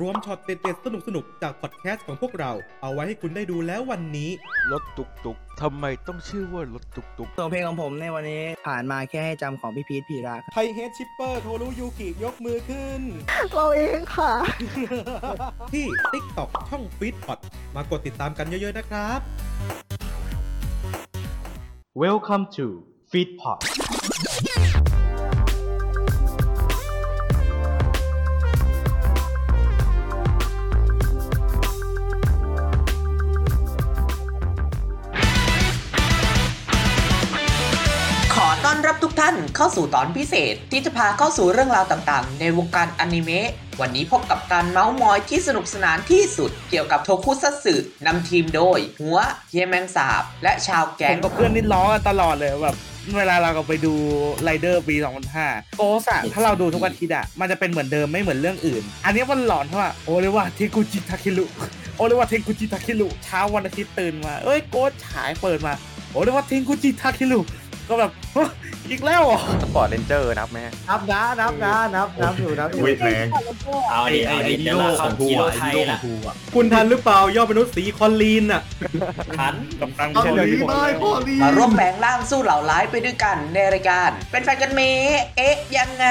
รวมช็อตเด็ดๆสนุกๆจากพอดแคสต์ของพวกเรา เอาไว้ให้คุณได้ดูแล้ววันนี้ รถตุกตุกทำไมต้องชื่อว่ารถตุกตุกส่วนเพลงของผมในวันนี้ผ่านมาแค่ให้จำของพี่พีทพีระครับไทยเฮดชิปเปอร์โทรุยูกิยกมือขึ้น เราเองค่ะ ที่ TikTok ช่องฟีดพอดมากดติดตามกันเยอะๆนะครับ Welcome to Feedpot ท่านเข้าสู่ตอนพิเศษที่จะพาเข้าสู่เรื่องราวต่างๆ ในวงการอนิเมะ วันนี้พบกับการเมาท์มอยที่สนุกสนานที่สุด เกี่ยวกับโทคุซัตสึนำทีมโดย หัวเฮียแมงสาบ และชาวแก๊ง ผมกับเพื่อนนี่ล้อกันตลอดเลยแบบเวลาเราก็ไปดูไรเดอร์ปี 2005 Ghost อะถ้าเราดูทุกวันอาทิตย์อะมันจะเป็นเหมือนเดิมไม่เหมือนเรื่องอื่น อันนี้มันหลอนเพราะว่า俺は天空寺タケル 俺は天空寺タケルเช้าวันอาทิตย์ตื่นมา เอ้ย Ghost ฉายเปิดมา俺は天空寺タケル ก็แบบฮะอีกแล้วเหรอสปอร์ตเรนเจอร์นับไหมนับนะนับนะนับนับอยู่นับอยู่อุ้ยแรงเอาดิเอาดิเดี๋ยวเราเข้าฮีโร่ไทยละคุณทันหรือเปล่ายอดมนุษย์สีคอนลีนอะทันกับตังเอาใช่เรื่องดีที่ผมเลยพ่อดีมาร่วมแปลงร่างสู้เหล่าร้ายไปด้วยกันในรายการ เป็นแฟนกันเมะเอ๊ะยังไง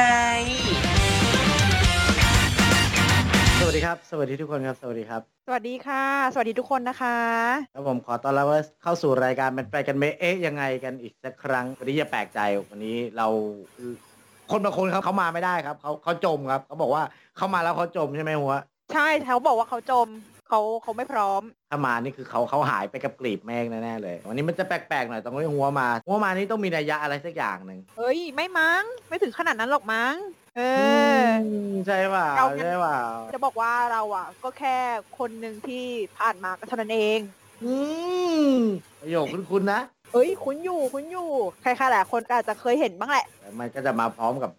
สวัสดีครับ สวัสดีทุกคนครับ สวัสดีครับ สวัสดีค่ะ สวัสดีทุกคนนะคะแล้วผมขอต้อนรับเข้าสู่รายการเป็นไปกันเมเอ๊ะยังไงกันอีกสักครั้งวันนี้อย่าแปลกใจวันนี้เราคนบางคนครับเขามาไม่ได้ครับเขาเขาจมครับเขาบอกว่าเขามาแล้วเขาจมใช่ไหมหัวใช่เขาบอกว่าเขาจมเขาเขาไม่พร้อม ถ้ามานี่คือเขาเขาหายไปกับกลีบแมงแน่ๆเลย วันนี้มันจะแปลกๆหน่อยต้องให้หัวมา หัวมานี่ต้องมีนัยยะอะไรสักอย่างหนึ่งเฮ้ยไม่มั้งไม่ถึงขนาดนั้นหรอกมั้ง เอออมใช่เปล่าเอาใช่เปล่าจะบอกว่าเราอะ ก็แค่คนหนึ่งที่ผ่านมาก็เท่านั้นเอง อืมประโยคคุ้นๆนะเอ้ยคุณอยู่คุณอยู่ ใครๆหลายคนก็อาจจะเคยเห็นบ้างแหละ แต่มันก็จะมาพร้อมกับ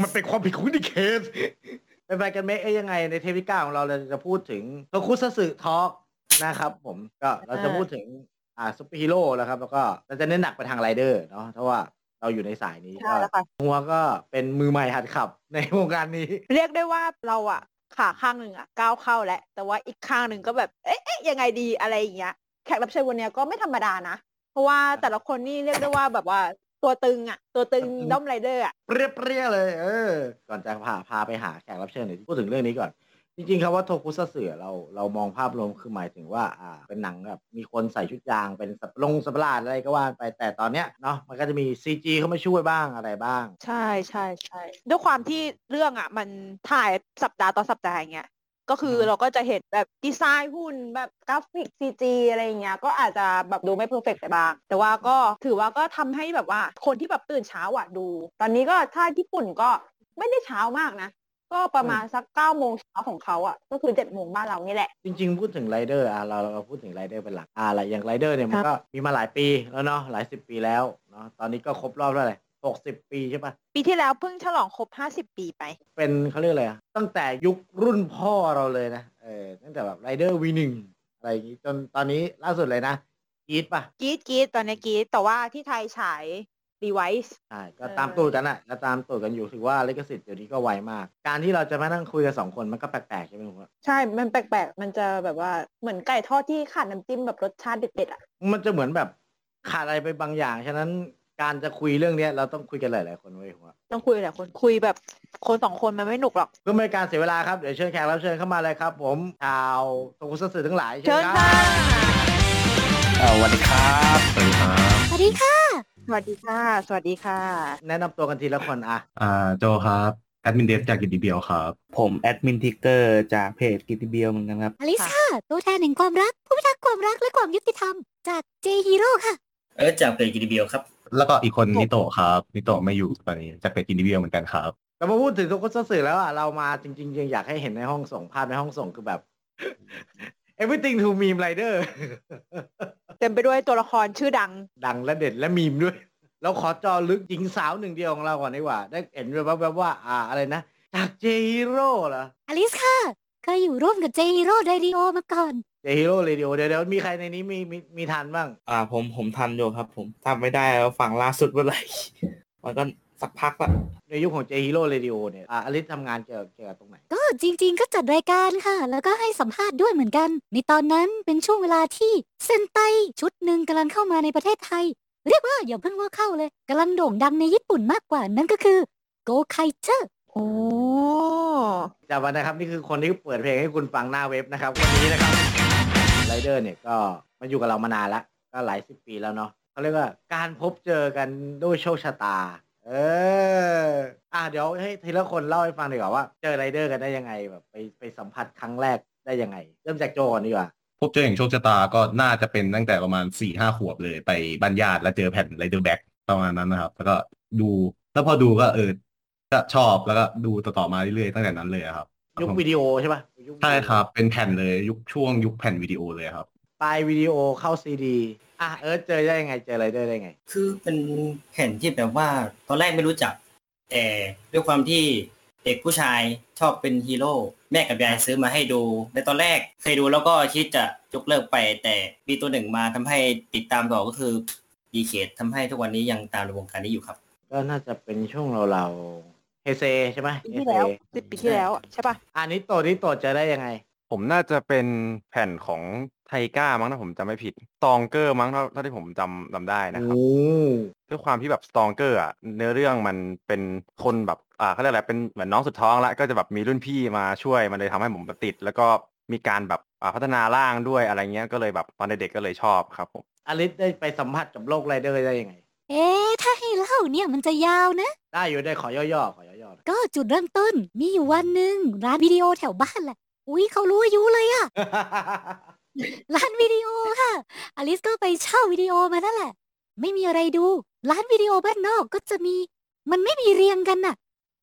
มันเป็นความผิดของดีเคดเป็นไปกันไหมเอ้ยยังไงในเทปที่เก้าของเราเราจะพูดถึงโทคุซัตสึทอล์กนะครับผมก็เราจะอ่าพูดถึงอ่าซุปเปอร์ฮีโร่แล้วครับ แล้วก็เราจะเน้นหนักไปทางไรเดอร์เนาะเพราะว่า เราอยู่ในสายนี้ใช่แล้วค่ะ หัวก็เป็นมือใหม่หัดขับในวงการนี้ เรียกได้ว่าเราอะขาข้างหนึ่งอะก้าวเข้าแล้ว แต่ว่าอีกข้างหนึ่งก็แบบ เอ๊ะเอ๊ะยังไงดีอะไรอย่างเงี้ยแขกรับเชิญวันเนี้ยก็ไม่ธรรมดานะ เพราะว่าแต่ละคนนี่เรียกได้ว่าแบบว่าตัวตึงอะตัวตึง ด้อมไรเดอร์อะเปรี้ยๆเลย เออ ก่อนจะพาพาไปหาแขกรับเชิญหน่อยพูดถึงเรื่องนี้ก่อน จริงๆครับว่าโทคุซัตสึเราเรามองภาพรวมคือหมายถึงว่าอ่าเป็นหนังแบบมีคนใส่ชุดยางเป็นสัตว์ลงสัตว์ประหลาดอะไรก็ว่าไปแต่ตอนเนี้ยเนาะมันก็จะมีซีจีเข้ามาช่วยบ้างอะไรบ้าง ใช่ใช่ใช่ด้วยความที่เรื่องอะ มันถ่ายสัปดาห์ต่อสัปดาห์อย่างเงี้ยก็คือเราก็จะเห็นแบบดีไซน์หุ่นแบบกราฟิก CG อะไรเงี้ยก็อาจจะแบบดูไม่ perfect ไปบ้าง แต่ว่าก็ถือว่าก็ทำให้แบบว่าคนที่แบบตื่นเช้าอะดู ตอนนี้ก็ถ้าญี่ปุ่นก็ไม่ได้เช้ามากนะ ก็ประมาณสักเก้าโมงเช้าของเขาอะ ก็คือเจ็ดโมงบ้านเรานี่แหละ จริง ๆ พูดถึงไรเดอร์อะเราเราพูดถึงไรเดอร์เป็นหลักอ่าอะไรอย่างไรเดอร์เนี่ยมันก็มีมาหลายปีแล้วเนาะหลายสิบปีแล้วเนาะตอนนี้ก็ครบรอบแล้วเลยหกสิบปีใช่ปะปีที่แล้วเพิ่งฉลองครบห้าสิบปีไป เป็นเขาเรียกอะไรอะตั้งแต่ยุครุ่นพ่อเราเลยนะเออตั้งแต่แบบไรเดอร์วีหนึ่งอะไรอย่างงี้จนตอนนี้ล่าสุดเลยนะกรีดปะกรีดกรีดตอนนี้กรีดแต่ว่าที่ไทยฉาย ดีไวซ์ใช่ก็เออตามตูดกันอะก็ตามตูดกันอยู่ถือว่าลิขสิทธิ์เดี๋ยวนี้ก็ไวมาก การที่เราจะมานั่งคุยกันสองคนมันก็แปลกๆใช่ไหมผมว่าใช่ มันแปลกๆ มันจะแบบว่าเหมือนไก่ทอดที่ขาดน้ำจิ้มแบบรสชาติเด็ดๆอะมันจะเหมือนแบบขาดอะไรไปบางอย่าง ฉะนั้นการจะคุยเรื่องเนี้ยเราต้องคุยกันหลายๆคนเว้ยผมว่าต้องคุยหลายคนคุยแบบคนสองคนมันไม่หนุกหรอกเพื่อไม่ให้การเสียเวลาครับเดี๋ยวเชิญแขกรับเชิญเข้ามาเลยครับ ผมชาวโทคุซัตสึทั้งหลายเชิญรับค่ะสวัสดีครับสวัสดีครับสวัสดีค่ะ สวัสดีค่ะ สวัสดีค่ะ แนะนำตัวกันทีละคนอะ อ่าโจครับแอดมินเดฟจากกิติเบียวครับ ผมแอดมินทิกเกอร์จากเพจกิติเบียวเหมือนกันครับ อลิซาตัวแทนแห่งความรัก ผู้พิทักษ์ความรักและความยุติธรรม จาก J Hero ค่ะ เออจากเพจกิติเบียวครับ แล้วก็อีกคนนิโตะครับนิโตะไม่อยู่ตอนนี้จากเพจกิติเบียวเหมือนกันครับแต่มาพูดถึงโทคุซัตสึแล้วอะเรามาจริงๆยังอยากให้เห็นในห้องส่งภาพในห้องส่งคือแบบ everything to meme rider เต็มไปด้วยตัวละครชื่อดัง ดังและเด็ดและมีมด้วยเราขอเจาะลึกหญิงสาวหนึ่งเดียวของเราก่อนดีกว่า ได้เห็นแบบแบบว่า อ่าอะไรนะ จาก J Hero เหรออลิซค่ะเคยอยู่ร่วมกับ J Hero Radio มาก่อน J Hero Radio เดี๋ยวเดี๋ยวมีใครในนี้มีมีมีทันบ้าง อ่าผมผมทันอยู่ครับ ผมจำไม่ได้แล้วฟังล่าสุดเมื่อไหร่ มันก็ สักพักละในยุคของ J Hero Radio เนี่ยอะอลิสทำงานเกี่ยวเกี่ยวกับตรงไหน ก็จริงๆ ก็จัดรายการค่ะ แล้วก็ให้สัมภาษณ์ด้วยเหมือนกัน ในตอนนั้นเป็นช่วงเวลาที่เซนไตชุดหนึ่งกำลังเข้ามาในประเทศไทย เรียกว่าอย่าเพิ่งว่าเข้าเลยกำลังโด่งดังในญี่ปุ่นมากกว่านั่นก็คือโกไคเจอร์โอ้จำไว้นะครับ นี่คือคนที่เปิดเพลงให้คุณฟังหน้าเว็บนะครับวันนี้นะครับไรเดอร์เนี่ยก็มาอยู่กับเรามานานแล้วก็หลายสิบปีแล้วเนาะเขาเรียกว่าการพบเจอกันด้วยโชคชะตา เออ อะเดี๋ยวให้ทีละคนเล่าให้ฟังดีกว่าว่าเจอไรเดอร์กันได้ยังไงแบบไปไปสัมผัสครั้งแรกได้ยังไง เริ่มจากโจก่อนดีกว่าพบเจออย่างโชคชะตาก็น่าจะเป็นตั้งแต่ประมาณสี่ห้าขวบเลยไปบ้านญาติแล้วเจอแผ่นไรเดอร์แบล็กประมาณนั้นนะครับ แล้วก็ดูแล้วพอดูก็เออก็ชอบแล้วก็ดูต่อๆมาเรื่อยๆตั้งแต่นั้นเลยอะครับยุควิดีโอใช่ปะยุควิดีโอใช่ครับ เป็นแผ่นเลยยุคช่วงยุคแผ่นวิดีโอเลยครับปลายวิดีโอเข้าซีดี อะเออเจอได้ยังไงเจอไรเดอร์ได้ไง คือเป็นแผ่นที่แบบว่าตอนแรกไม่รู้จัก แต่ด้วยความที่เด็กผู้ชายชอบเป็นฮีโร่แม่กับยายซื้อมาให้ดูในตอนแรกเคยดูแล้วก็คิดจะยกเลิกไป แต่มีตัวหนึ่งมาทำให้ติดตามต่อก็คือดีเคดทำให้ทุกวันนี้ยังตามในวงการนี้อยู่ครับ ก็น่าจะเป็นช่วงเราเราเฮเซใช่ไหมปีที่แล้วสิบปีที่แล้วอะใช่ปะอันนี้โตนี่โตเจอได้ยังไง ผมน่าจะเป็นแผ่นของ ไทก้ามั้งถ้าผมจำไม่ผิดสตองเกอร์มั้งเท่าเท่าที่ผมจำจำได้นะครับ โอ้ด้วยความที่แบบสตองเกอร์อะเนื้อเรื่องมันเป็นคนแบบอ่าเขาเรียกอะไรเป็นเหมือนน้องสุดท้องละก็จะแบบมีรุ่นพี่มาช่วยมันเลยทำให้ผมแบบติด แล้วก็มีการแบบอ่าพัฒนาร่างด้วยอะไรเงี้ยก็เลยแบบตอนเด็กๆก็เลยชอบครับผมอลิสได้ไปสัมผัสกับโลกไรเดอร์ได้ยังไง เอ๊ะถ้าให้เล่าเนี่ยมันจะยาวนะ ได้อยู่ได้ขอย่อๆขอย่อๆหน่อยก็จุดเริ่มต้นมีอยู่วันหนึ่งร้านวิดีโอแถวบ้านแหละอุ๊ยเขารู้อายุเลยอะ ร้านวิดีโอค่ะ อลิสก็ไปเช่าวิดีโอมานั่นแหละ ไม่มีอะไรดู ร้านวิดีโอบ้านนอกก็จะมี มันไม่มีเรียงกันน่ะ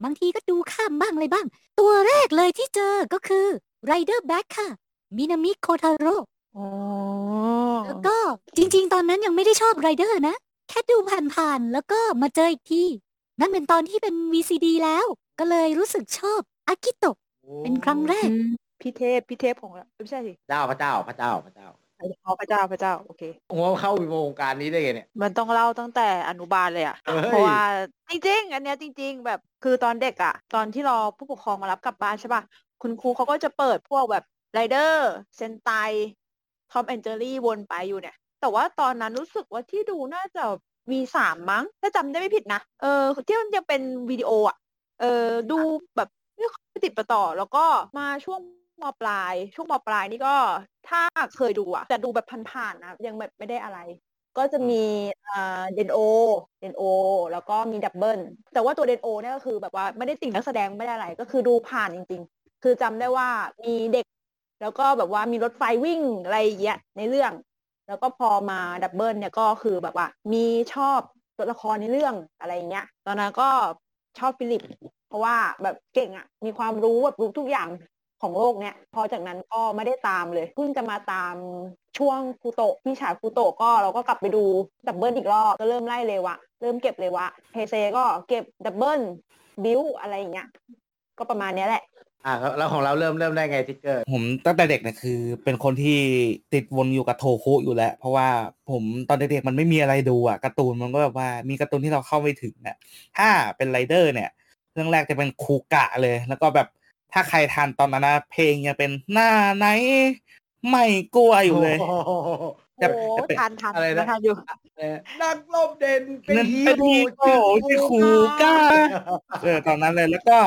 บางทีก็ดูข้ามบ้างอะไรบ้าง ตัวแรกเลยที่เจอก็คือ Rider Back ค่ะ มินามิโคทาโร่อ๋อแล้วก็จริง ๆ ตอนนั้นยังไม่ได้ชอบ Rider นะ แค่ดูผ่านๆ แล้วก็มาเจออีกที นั่นเป็นตอนที่เป็น VCD แล้ว ก็เลยรู้สึกชอบอากิโตะเป็นครั้งแรกอืม พี่เทพพี่เทพของเราไม่ใช่สิเจ้าพระเจ้าพระเจ้าพระเจ้าอ๋อพระเจ้าพระเจ้าโอเคหัวเข้าวงการนี้ได้ไงเนี่ย มันต้องเล่าตั้งแต่อนุบาลเลยอะเฮ้ยเพราะว่าจริงๆ อันเนี้ยจริง ๆ แบบคือตอนเด็กอะ ตอนที่รอผู้ปกครองมารับกลับบ้านใช่ป่ะคุณครูเขาก็จะเปิดพวกแบบไรเดอร์เซนไตทอมแอนเจอรี่วนไปอยู่เนี่ย แต่ว่าตอนนั้นรู้สึกว่าที่ดูน่าจะมีสามมั้ง ถ้าจำได้ไม่ผิดนะ เออที่มันยังเป็นวิดีโออะ เออดูแบบไม่ค่อยติดประต่อแล้วก็มาช่วง มปลาย ช่วงมปลายนี่ก็ถ้าเคยดูอะแต่ดูแบบผ่านๆนะยังแบบไม่ได้อะไร ก็จะมีอ่าเดนโอเดนโอแล้วก็มีดับเบิลแต่ว่าตัวเดนโอเนี่ยก็คือแบบว่าไม่ได้ติ่งนักแสดงไม่ได้อะไร ก็คือดูผ่านจริง ๆ คือจำได้ว่ามีเด็ก แล้วก็แบบว่ามีรถไฟวิ่งอะไรอย่างเงี้ยในเรื่อง แล้วก็พอมาดับเบิลเนี่ยก็คือแบบว่า มีชอบตัวละครในเรื่องอะไรอย่างเงี้ย ตอนนั้นก็ชอบฟิลิป เพราะว่าแบบเก่งอะ่ะมีความรู้แบบรู้ทุกอย่าง ของโลกเนี่ยพอจากนั้นก็ไม่ได้ตามเลยเพิ่งจะมาตามช่วงฟูโตะที่ฉายฟูโตะก็เราก็กลับไปดูดับเบิลอีกรอบก็เริ่มไล่เลยวะเริ่มเก็บเลยวะเฮเซก็เก็บดับเบิลบิวอะไรอย่างเงี้ยก็ประมาณเนี้ยแหละอะแล้วของเราเริ่มเริ่มได้ไงทิกเกอร์ ผมตั้งแต่เด็กเนี่ยคือ เป็นคนที่ติดวนอยู่กับโทคุอยู่แล้ว เพราะว่าผมตอนเด็กๆมันไม่มีอะไรดูอะการ์ตูนมันก็แบบว่ามีการ์ตูนที่เราเข้าไม่ถึงเนี่ยถ้าเป็นไรเดอร์เนี่ยเรื่องแรกจะเป็นคูกะเลย แล้วก็แบบ ถ้าใครทันตอนนั้นนะเพลงยังเป็นหน้าไหน ไม่กลัวอยู่เลยโอ้โหจะโอ้จะเป็นทานทานอะไรนะทานอยู่เออนักรบเด่นเป็นนั่นฮีเป็นโร่ฮีโร่ที่คูกะเออตอนนั้นเลยแล้วก็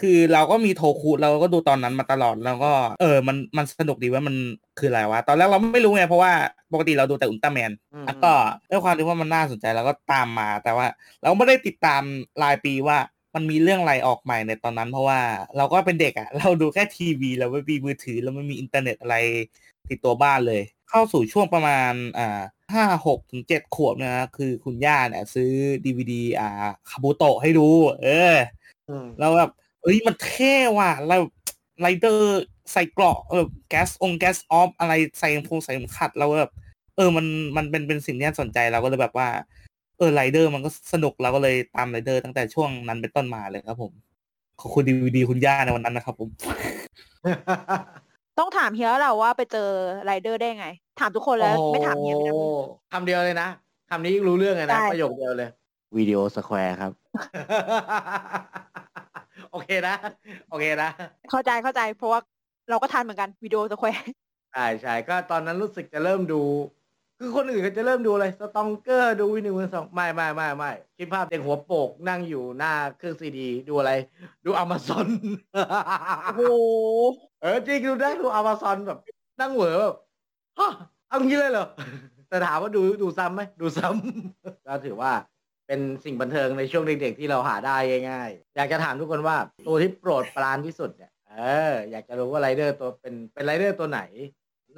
คือเราก็มีโทคุเราก็ดูตอนนั้นมาตลอดแล้วก็ เออมันมันสนุกดีว่ามันคืออะไรวะตอนแรกเราไม่รู้ไงเพราะว่าปกติเราดูแต่อุลตร้าแมนอืมแล้วก็ด้วยความที่ว่ามันน่าสนใจเราก็ตามมาแต่ว่า เราไม่ได้ติดตามรายปีว่า มันมีเรื่องอะไรออกใหม่ในตอนนั้น เพราะว่าเราก็เป็นเด็กอะ่ะ เราดูแค่ทีวีเราไม่มีมือถือเราไม่มีอินเทอร์เน็ตอะไรติดตัวบ้านเลย เข้าสู่ช่วงประมาณอ่าห้าหกถึงเจ็ดขวบเนี่ยนะคือคุณย่าเนี่ย ซื้อดีวดีอ่าคาบุโตะให้ดู เอออืมเราแบบเอ้ยมันเท่ว่ะเราไรเดอร์ใส่เกราะเออ cast on cast off อะไรใส่พงใส่เข็มขัดเราแบบเออมันมันเป็นเป็นสิ่งที่น่าสนใจเราก็เลยแบบว่า เออไรเดอร์มันก็สนุกเราก็เลยตามไรเดอร์ตั้งแต่ช่วงนั้นเป็นต้นมาเลยครับ ผมขอบคุณดีวดีคุณย่าในวันนั้นนะครับ ผม ต้องถามเฮียแล้วเราว่าไปเจอไรเดอร์ได้ไง ถามทุกคนแล้ว ไม่ถามเฮียไม่ได้โอ้คำเดียวเลยนะคำนี้รู้เรื่องเลยนะได้ประโยคเดียวเลยวิดีโอสแควร์ครับ โอเคนะ โอเคนะ เข้าใจเข้าใจเพราะว่าเราก็ทันเหมือนกันวิดีโอสแควร์ใช่ใช่ก็ตอนนั้นรู้สึกจะเริ่มดู คือคนอื่นก็จะเริ่มดูอะไรสตองเกอร์ดูวินิวสองไม่ไม่ไม่ไม่คิดภาพเด็กหัวโปกนั่งอยู่หน้าเครื่องซีดี ดูอะไร ดูอ m มาซอนโอ้โหเออจริงดูได้ดูอมาซอนแบบ นั่งเหวอแบบฮะเอางี้เลยเหรอแต่ถามว่าดูดูซ้ำไหมดูซ้ำก็ถือว่าเป็นสิ่งบันเทิงในช่วงเด็กๆที่เราหาได้ง่ายๆ อยากจะถามทุกคนว่า ตัวที่โปรดปรานที่สุดเนี่ยเออ อยากจะรู้ว่าไรเดอร์ตัวเป็นเป็นไรเดอร์ตัวไหน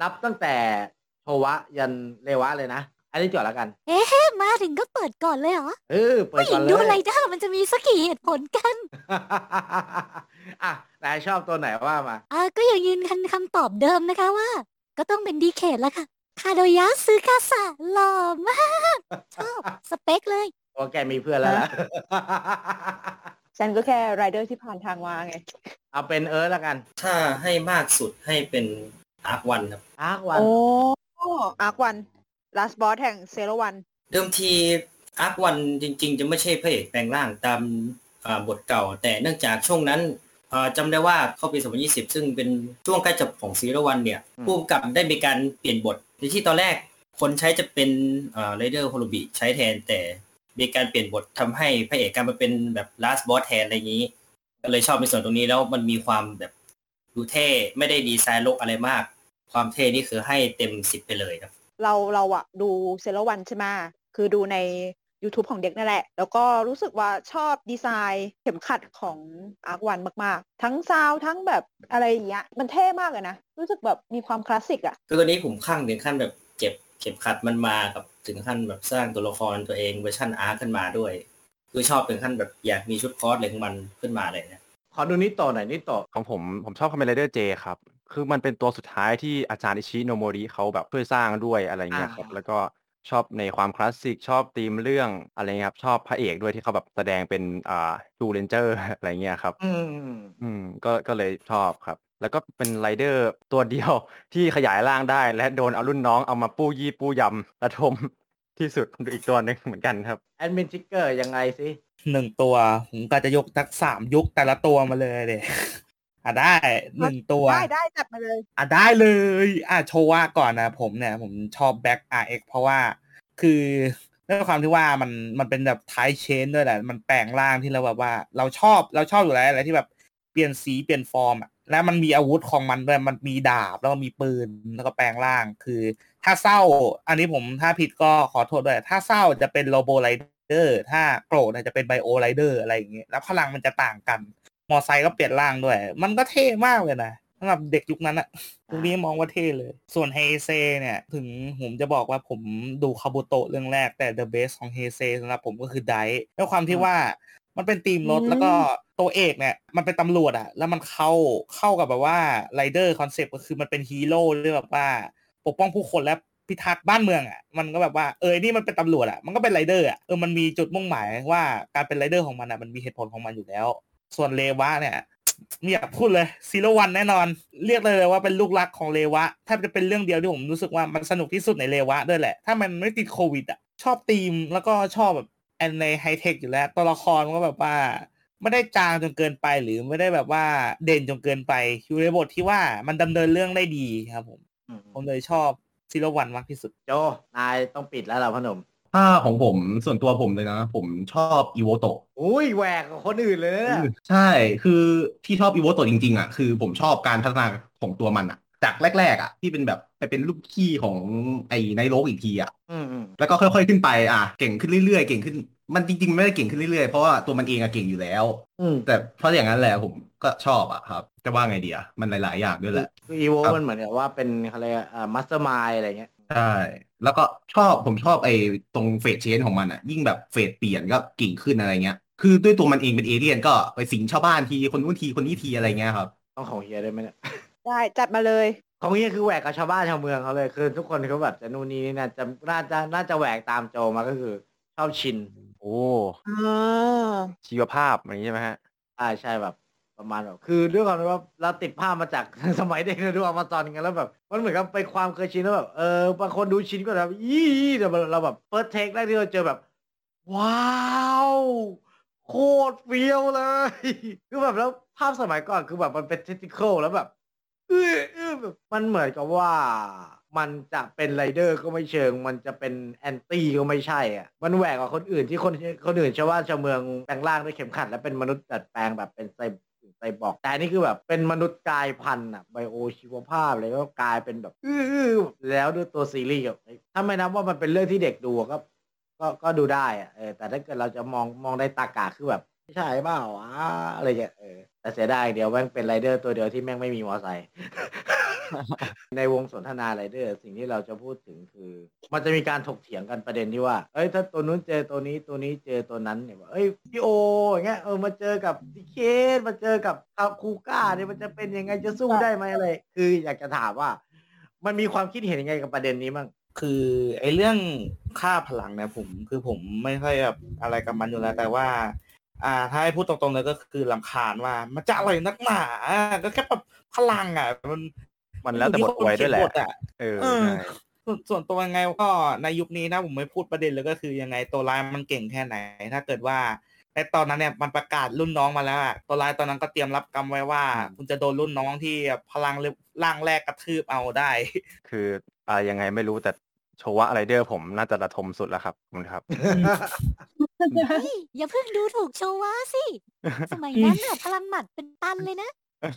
นับตั้งแต่โท วะยันเรวะเลยนะ อันนี้จอดแล้วกัน เอ๊ะมาถึงก็เปิดก่อนเลยเหรอเออเปิดผู้หญิงก่อนเลยดูไรเดอร์มันจะมีสักกี่เหตุผลกัน อะนายชอบตัวไหนว่ามา อ่าก็ยังยืนยันคำตอบเดิมนะคะว่า ก็ต้องเป็นดีเคดแล้วค่ะ คาโดยะซื้อกาสะหล่อมาก ชอบ สเปคเลย โอ้แกมีเพื่อนแล้วล่ะ ฉันก็แค่ไรเดอร์ที่ผ่านทางมาไง เอาเป็นเอิร์ธแล้วกัน ถ้าให้มากสุดให้เป็นอาร์ควันครับ อาร์ควัน โอ้ อาร์ควัน last boss แห่งเซโรวันเดิมทีอาร์ควันจริง ๆ จะไม่ใช่พระเอกแปลงร่างตามอ่าบทเก่า แต่เนื่องจากช่วงนั้นอ่าจำได้ว่าเข้าปี 2020 ซึ่งเป็นช่วงใกล้จบของซีรีส์วันเนี่ยอืมผู้กำกับได้มีการเปลี่ยนบทในที่ตอนแรกคนใช้จะเป็นไรเดอร์โฮโลบิใช้แทน แต่มีการเปลี่ยนบททำให้พระเอกกลายมาเป็นแบบ last boss แทนอะไรอย่างนี้ ก็เลยชอบในส่วนตรงนี้แล้วมันมีความแบบดูเท่ไม่ได้ดีไซน์รกอะไรมาก ความเท่นี่คือให้เต็มสิบไปเลยครับ เราเราอะดูเซโรวันใช่ไหมคือดูใน YouTube ของเด็กนั่นแหละ แล้วก็รู้สึกว่าชอบดีไซน์เข็มขัดของอาร์ควันมาก ๆ ทั้ง sound ทั้งแบบอะไรอย่างเงี้ยมันเท่มากเลยนะ รู้สึกแบบมีความคลาสสิกอะคือตัวนี้ผมค่อนข้างถึงขั้นแบบเก็บเข็มขัดมันมากับถึงขั้นแบบสร้างตัวละครตัวเองเวอร์ชันอาร์ขึ้นมาด้วย คือชอบถึงขั้นแบบอยากมีชุด cos อะไรของมันขึ้นมาเลยนะขอดูนิโตะหน่อยนิโตะของผมผมชอบคาเมนไรเดอร์เจครับ คือมันเป็นตัวสุดท้ายที่อาจารย์อิชิโนโมริเขาแบบช่วยสร้างด้วยอะไรเงี้ยครับอ่าแล้วก็ชอบในความคลาสสิกชอบธีมเรื่องอะไรเงี้ยครับ ชอบพระเอกด้วยที่เขาแบบแสดงเป็นอ่าจูเลนเจอร์ อะไรเงี้ยครับ อืม อืมก็ก็เลยชอบครับ แล้วก็เป็นไรเดอร์ตัวเดียว ที่ขยายร่างได้ และโดนเอารุ่นน้องเอามาปู้ยี่ปู้ยำระทมที่สุดอีกตัวหนึ่งเหมือนกันครับ แอดมินทิกเกอร์ยังไงสิ หนึ่งตัว ผมก็จะยกทักสามยุคแต่ละตัวมาเลยเลย อะได้หนึ่งตัว ได้ได้จัดมาเลย อะได้เลย อะโชว์ว่าก่อนนะผมเนี่ย ผมชอบแบ็ก RX เพราะว่าคือด้วยความที่ว่ามันมันเป็นแบบ type change ด้วยแหละ มันแปลงร่างที่เราแบบว่า เราชอบเราชอบอยู่แล้วอะไรที่แบบเปลี่ยนสีเปลี่ยนฟอร์มอะแล้วมันมีอาวุธของมันด้วยมันมีดาบแล้วก็มีปืนแล้วก็แปลงร่างคือ ถ้าเศร้า อันนี้ผมถ้าผิดก็ขอโทษด้วย ถ้าเศร้าจะเป็นโรโบไรเดอร์ถ้าโกรธเนี่ยจะเป็นไบโอไรเดอร์อะไรอย่างเงี้ยแล้วพลังมันจะต่างกัน มอไซค์ก็เปลี่ยนร่างด้วย มันก็เท่มากเลยนะสำหรับเด็กยุคนั้นอะยุคนี้มองว่าเท่เลย ส่วนเฮเซเนี่ย ถึงผมจะบอกว่าผมดูคาบุโตะเรื่องแรกแต่ The Best ของเฮเซสำหรับผมก็คือไดรฟ์ด้วยความที่ว่ามันเป็นธีมรถอืมแล้วก็ตัวเอกเนี่ยมันเป็นตำรวจอะแล้วมันเข้าเข้ากับแบบว่าไรเดอร์คอนเซปต์ก็คือมันเป็นฮีโร่ด้วยแบบว่าปกป้องผู้คนและพิทักษ์บ้านเมืองอะมันก็แบบว่าเออนี่มันเป็นตำรวจอะมันก็เป็นไรเดอร์อะเออมันมีจุดมุ่งหมายว่าการเป็นไรเดอร์ของมันอะมันมีเหตุผลของมันอยู่แล้ว ส่วนเรวะเนี่ยไม่อยากพูดเลยซีโรวันแน่นอน เรียกเลยเลยว่าเป็นลูกรักของเรวะแทบจะเป็นเรื่องเดียวที่ผมรู้สึกว่ามันสนุกที่สุดในเรวะด้วยแหละ ถ้ามันไม่ติดโควิดอะชอบธีมแล้วก็ชอบแบบแอนในไฮเทคอยู่แล้ว ตัวละครมันก็แบบว่า ไม่ได้จางจนเกินไปหรือไม่ได้แบบว่าเด่นจนเกินไปอยู่ในบทที่ว่ามันดำเนินเรื่องได้ดีครับผมอืมผมเลยชอบซีโรวันมากที่สุดโจนายต้องปิดแล้วเราพอหนม ถ้าของผมส่วนตัวผมเลยนะ ผมชอบอีโวลโตะอุ้ยแหวกกับคนอื่นเลยนะเนี่ยใช่คือที่ชอบอีโวลโตะจริง ๆ อะ คือผมชอบการพัฒนาของตัวมันอะ จากแรก ๆ อะ ที่เป็นแบบไปเป็นลูกพี่ของไอ้ไนท์โร้กอีกทีอะอืมอืมแล้วก็ค่อย ๆ ขึ้นไปอะเก่งขึ้นเรื่อยๆเก่งขึ้นมันจริงๆ ไม่ได้เก่งขึ้นเรื่อยๆ เพราะว่าตัวมันเองอะเก่งอยู่แล้ว อืมแต่เพราะอย่างนั้นแหละผมก็ชอบอะครับ จะว่าไงดีอะมันหลายๆ อย่างด้วยแหละ คืออีโวครับ มันเหมือนกับว่าเป็นอะไรยกอ่า mastermind อะไรเงี้ย ใช่ แล้วก็ชอบผมชอบไอ้ตรงเฟสเชนของมันอะยิ่งแบบเฟสเปลี่ยนก็เก่งขึ้นอะไรเงี้ย คือด้วยตัวมันเองเป็นเอเลี่ยนก็ไปสิงชาวบ้านทีคนนู้นทีคนนี้ทีอะไรเงี้ยครับต้องของเฮียได้ไหมเนี่ยได้จัดมาเลย ของเฮียคือแหวกกับชาวบ้านชาวเมืองเขาเลยคือทุกคนเขาแบบจะนู่นนี่นี่น่าจะน่าจะน่าจะแหวกตามโจมาก็คือชอบชินโอ้ อ่าชีวภาพอย่างนี้ใช่ไหมฮะ ใช่ใช่แบบ ประมาณแบบคือด้วยความที่ว่าเราติดภาพมาจาก สมัยเด็กเราดูอมาซอนกันแล้วแบบมันเหมือนกับเป็นความเคยชินแล้วแบบเออบางคนดูชินก็แบบยี่แต่เราแบบ first take แรกที่เราเจอแบบ ว้าวโคตรเฟี้ยวเลย คือแบบแล้วภาพสมัยก่อนคือแบบมันเป็น technical แล้วแบบเออเออแบบมันเหมือนกับว่ามันจะเป็นไรเดอร์ก็ไม่เชิง มันจะเป็น anti ก็ไม่ใช่อะ มันแหวกกว่าคนอื่นที่คนคนอื่นชาวบ้านชาวเมืองแปลงร่างด้วยเข็มขัด และเป็นมนุษย์ดัดแปลงแบบเป็นไซ ไซบอร์กแต่นี่คือแบบเป็นมนุษย์กายพันธุ์อะไบโอชีวภาพเลยก็กลายเป็นแบบอื้อแล้วด้วยตัวซีรีส์ถ้าไม่นับว่ามันเป็นเรื่องที่เด็กดูก็ก็ก็ดูได้อะเออแต่ถ้าเกิดเราจะมองมองในตากาคือแบบ ไม่ใช่เปล่าวะอะไรอย่างเงี้ยเออแต่เสียดายเดี๋ยวแม่งเป็นไรเดอร์ตัวเดียวที่แม่งไม่มีมอไซค์ ในวงสนทนาไรเดอร์สิ่งที่เราจะพูดถึงคือ มันจะมีการถกเถียงกันประเด็นที่ว่า เอ้ยถ้าตัวนู้นเจอตัวนี้ตัวนี้เจอตัวนั้นเนี่ยว่าเอ้ยพี่โออย่างเงี้ยเออมาเจอกับดิเคสมาเจอกับคาคูก้าเนี่ยมันจะเป็นยังไงจะสู้ได้ไหมอะไรคืออยากจะถามว่า มันมีความคิดเห็นยังไงกับประเด็นนี้มั่งคือไอ้เรื่องค่าพลังเนี่ยผม คือผมไม่ค่อยแบบอะไรกับมันอยู่แล้วแต่ว่า อ่าถ้าให้พูดตรงๆเลยก็คือลำคาญว่า มันจะอะไรนักหนาก็แค่แบบพลังอะ มันมันแล้วแต่บทอวยด้วยแหละอยู่ที่คนเขีนบทอะเออเออใช่ส่วนส่วนตัวยังไงก็ในยุคนี้นะผมไม่พูดประเด็นเลยก็คือยังไงตัวร้ายมันเก่งแค่ไหน ถ้าเกิดว่าในตอนนั้นเนี่ยมันประกาศรุ่นน้องมาแล้วอะตัวร้ายตอนนั้นก็เตรียมรับกรรมไว้ว่า คุณจะโดนรุ่นน้องที่พลังร่างแรกกระทืบเอาได้ คืออ่ายังไงไม่รู้แต่โชวะไรเดอร์ผมน่าจะระทมสุดแล้วครับขอบคุณครับ เฮ้ยอย่าเพิ่งดูถูกโชวะสิ สมัยนั้นน่ะพลังหมัดเป็นตันเลยนะ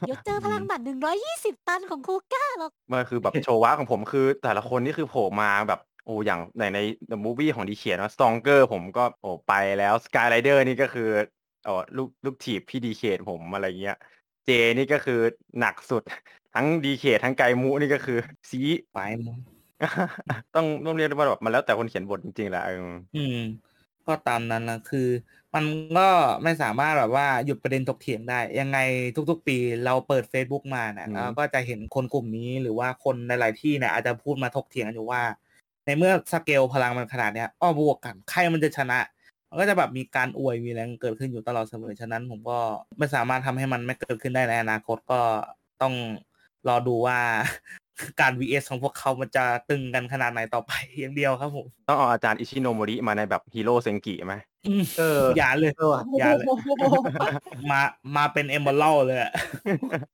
เดี๋ยวเจอพลังหมัดหนึ่งร้อยยี่สิบตันของคูก้าหรอก มันคือแบบโชวะของผมคือ แต่ละคนนี่คือโผล่มาแบบโอ้อย่างในใน The Movie ของดีเขียนว่า Stronger ผมก็โอ้ไปแล้ว Skyrider นี่ก็คืออ๋อลูกลูกถีบพี่ดีเคทผมอะไรเงี้ย เจนี่ก็คือหนักสุด ทั้งดีเคททั้งไกมูนี่ก็คือซีไปหมดต้องต้องเรียกได้ว่าแบบมันแล้วแต่คนเขียนบทจริงๆแหละเอออืม ก็ตามนั้นนะคือ มันก็ไม่สามารถแบบว่าหยุดประเด็นถกเถียงได้ ยังไงทุกๆ ปีเราเปิด Facebook มาเนี่ยเราก็จะเห็นคนกลุ่มนี้หรือว่าคนในหลายที่เนี่ยอาจจะพูดมาถกเถียงกันอยู่ว่า ในเมื่อสเกลพลังมันขนาดเนี้ยอ้อบวกกันใครมันจะชนะ มันก็จะแบบมีการอวยมีแรงเกิดขึ้นอยู่ตลอดเสมอฉะนั้นผมก็ไม่สามารถทำให้มันไม่เกิดขึ้นได้ในอนาคตก็ต้องรอดูว่า การ vs ของพวกเขามันจะตึงกันขนาดไหนต่อไปอย่างเดียวครับผมต้องเอาอาจารย์อิชิโนโมริมาในแบบฮีโร่เซงกิไหมอืมเอออย่าเลยเออว่ะอย่าเลยมามาเป็นเอมเบอร์เลยอะ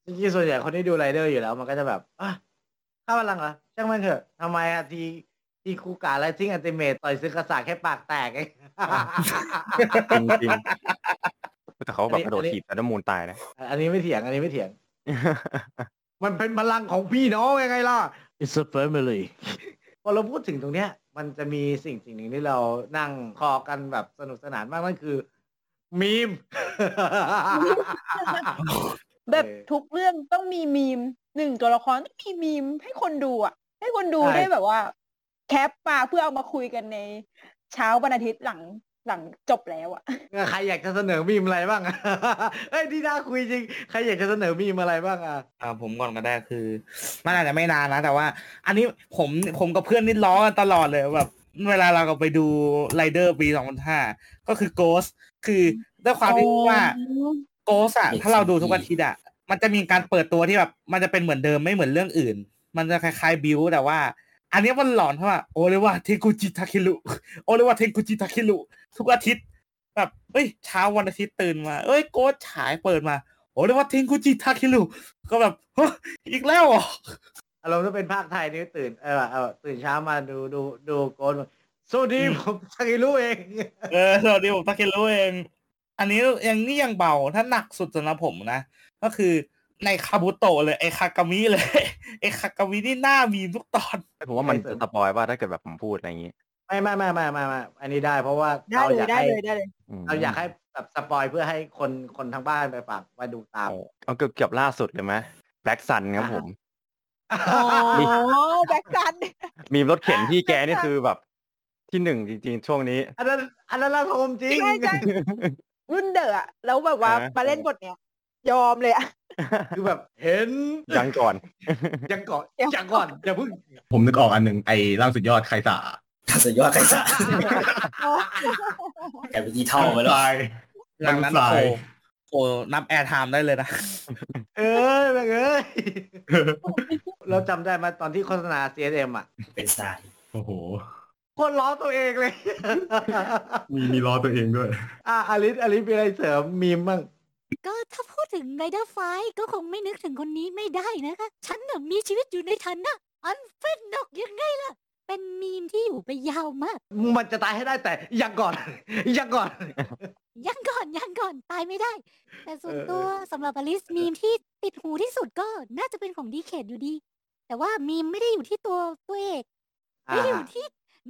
จริงๆส่วนใหญ่คนที่ดูไรเดอร์อยู่แล้ว มันก็จะแบบอะข้าพลังเหรอช่างมันเถอะทำไมอะทีทีคูกาและทิ้งอันติเมตต่อยซึกษาแค่ปากแตกเองจริงๆแต่เขาแบบกระโดดถีบแต่น้ำมูลตายนะ อันนี้ไม่เถียงอันนี้ไม่เถียง มันเป็นพลังของพี่น้องยังไงล่ะ It's a family พอเราพูดถึงตรงเนี้ย มันจะมีสิ่งสิ่งหนึ่งที่เรานั่งคอกันแบบสนุกสนานมากนั่นคือมีม แบบทุกเรื่องต้องมีมีมหนึ่งตัวละครต้องมีมีมให้คนดูอะ ให้คนดูใช่ ได้แบบว่า แคปมาเพื่อเอามาคุยกันในเช้าวันอาทิตย์หลัง หลังจบแล้วอะใครอยากจะเสนอมีมอะไรบ้างเอ้ยที่น่าคุยจริงใครอยากจะเสนอมีมอะไรบ้างอะอ่าผมก่อนก็ได้คือ มันอาจจะไม่นานนะแต่ว่า อันนี้ผมผมกับเพื่อนนี่ล้อกันตลอดเลยแบบเวลาเราก็ไปดูไรเดอร์ปีสองพันห้าก็คือโกสคือด้วยความที่ว่าโกสอะถ้าเราดูทุกอาทิตย์อะมันจะมีการเปิดตัวที่แบบ มันจะเป็นเหมือนเดิมไม่เหมือนเรื่องอื่น มันจะคล้ายๆบิวแต่ว่า อันนี้มันหลอนเพราะว่าโอเรียกว่าเทกุจิทาคิรุโอเรียกว่าเทกุจิทาคิรุทุกอาทิตย์แบบเอ้ยเช้าวันอาทิตย์ตื่นมา เอ้ยโกสฉายเปิดมาโอ้เรียกว่าเทกุจิทาคิรุก็แบบฮะอีกแล้วเหรออารมณ์ถ้าเป็นภาคไทยนี่ตื่นเออเออตื่นเช้ามาดูดูดูโกนสวัสดีผมชากิรุเองเออสวัสดีผมตาเคนรู้เอง อันนี้ยังนี่ยังเบาถ้าหนักสุดสำหรับผมนะก็คือ ในคาบุโตะเลยไอคากามิเลยไอคากามินี่หน้ามีทุกตอนผมว่ามันจะสปอยว่าถ้าเกิดแบบผมพูดอะไรอย่างงี้ ไม่ไม่ไม่ไม่ไม่ไม่อันนี้ได้เพราะว่าได้เราเลอยยากได้ให้เลยได้เลยอืมเราอยากให้แบบ spoil เพื่อให้คนคนทางบ้านไปฝากไปดูตามเอาเอาเกือบเกือบล่าสุดเลยไหมแบล็กซันครับผมอ๋อแบล็กซันมีรถเข็นพี่แกนี่คือแบบที่หนึ่งจริง ๆ ช่วงนี้ อันนั้นอันนั้นละทมจริงใช่ใช่รุ่นเดอะอะแล้วแบบว่าอ่ามาเล่นบทเนี้ย ยอมเลยอะ คือแบบเห็นยังก่อน ยังก่อนยังก่อนอย่าเพิ่งผมนึกออกอันหนึ่งไอ้ร่างสุดยอดใครสาสุดยอดใครจะกลายเป็นขี้เถ้าไปแล้ว ตาย หลังนั้นมัโอ้สายโหนับ airtime ได้เลยนะ เอ้ยแม่งเอ้ยเราจำได้ไหมาตอนที่โฆษณา CSM อะเป็นสาย โอ้โหคนล้อตัวเองเลย มีมีล้อตัวเองด้วย อะอลิสอลิสมีอะไรเสริมมีมบ้าง ก็ถ้าพูดถึงไรเดอร์ไฟซ์ก็คงไม่นึกถึงคนนี้ไม่ได้นะคะ ฉันน่ะมีชีวิตอยู่ในฐานะออร์เฟนอคยังไงล่ะ เป็นมีมที่อยู่ไปยาวมาก มันจะตายให้ได้แต่ยังก่อน ยังก่อน ยังก่อนยังก่อนตายไม่ได้ แต่ส่วนเออตัวสำหรับอลิสมีมที่ติดหูที่สุดก็น่าจะเป็นของดีเคดอยู่ดี แต่ว่ามีมไม่ได้อยู่ที่ตัวตัวเอกไม่ได้อยู่ที่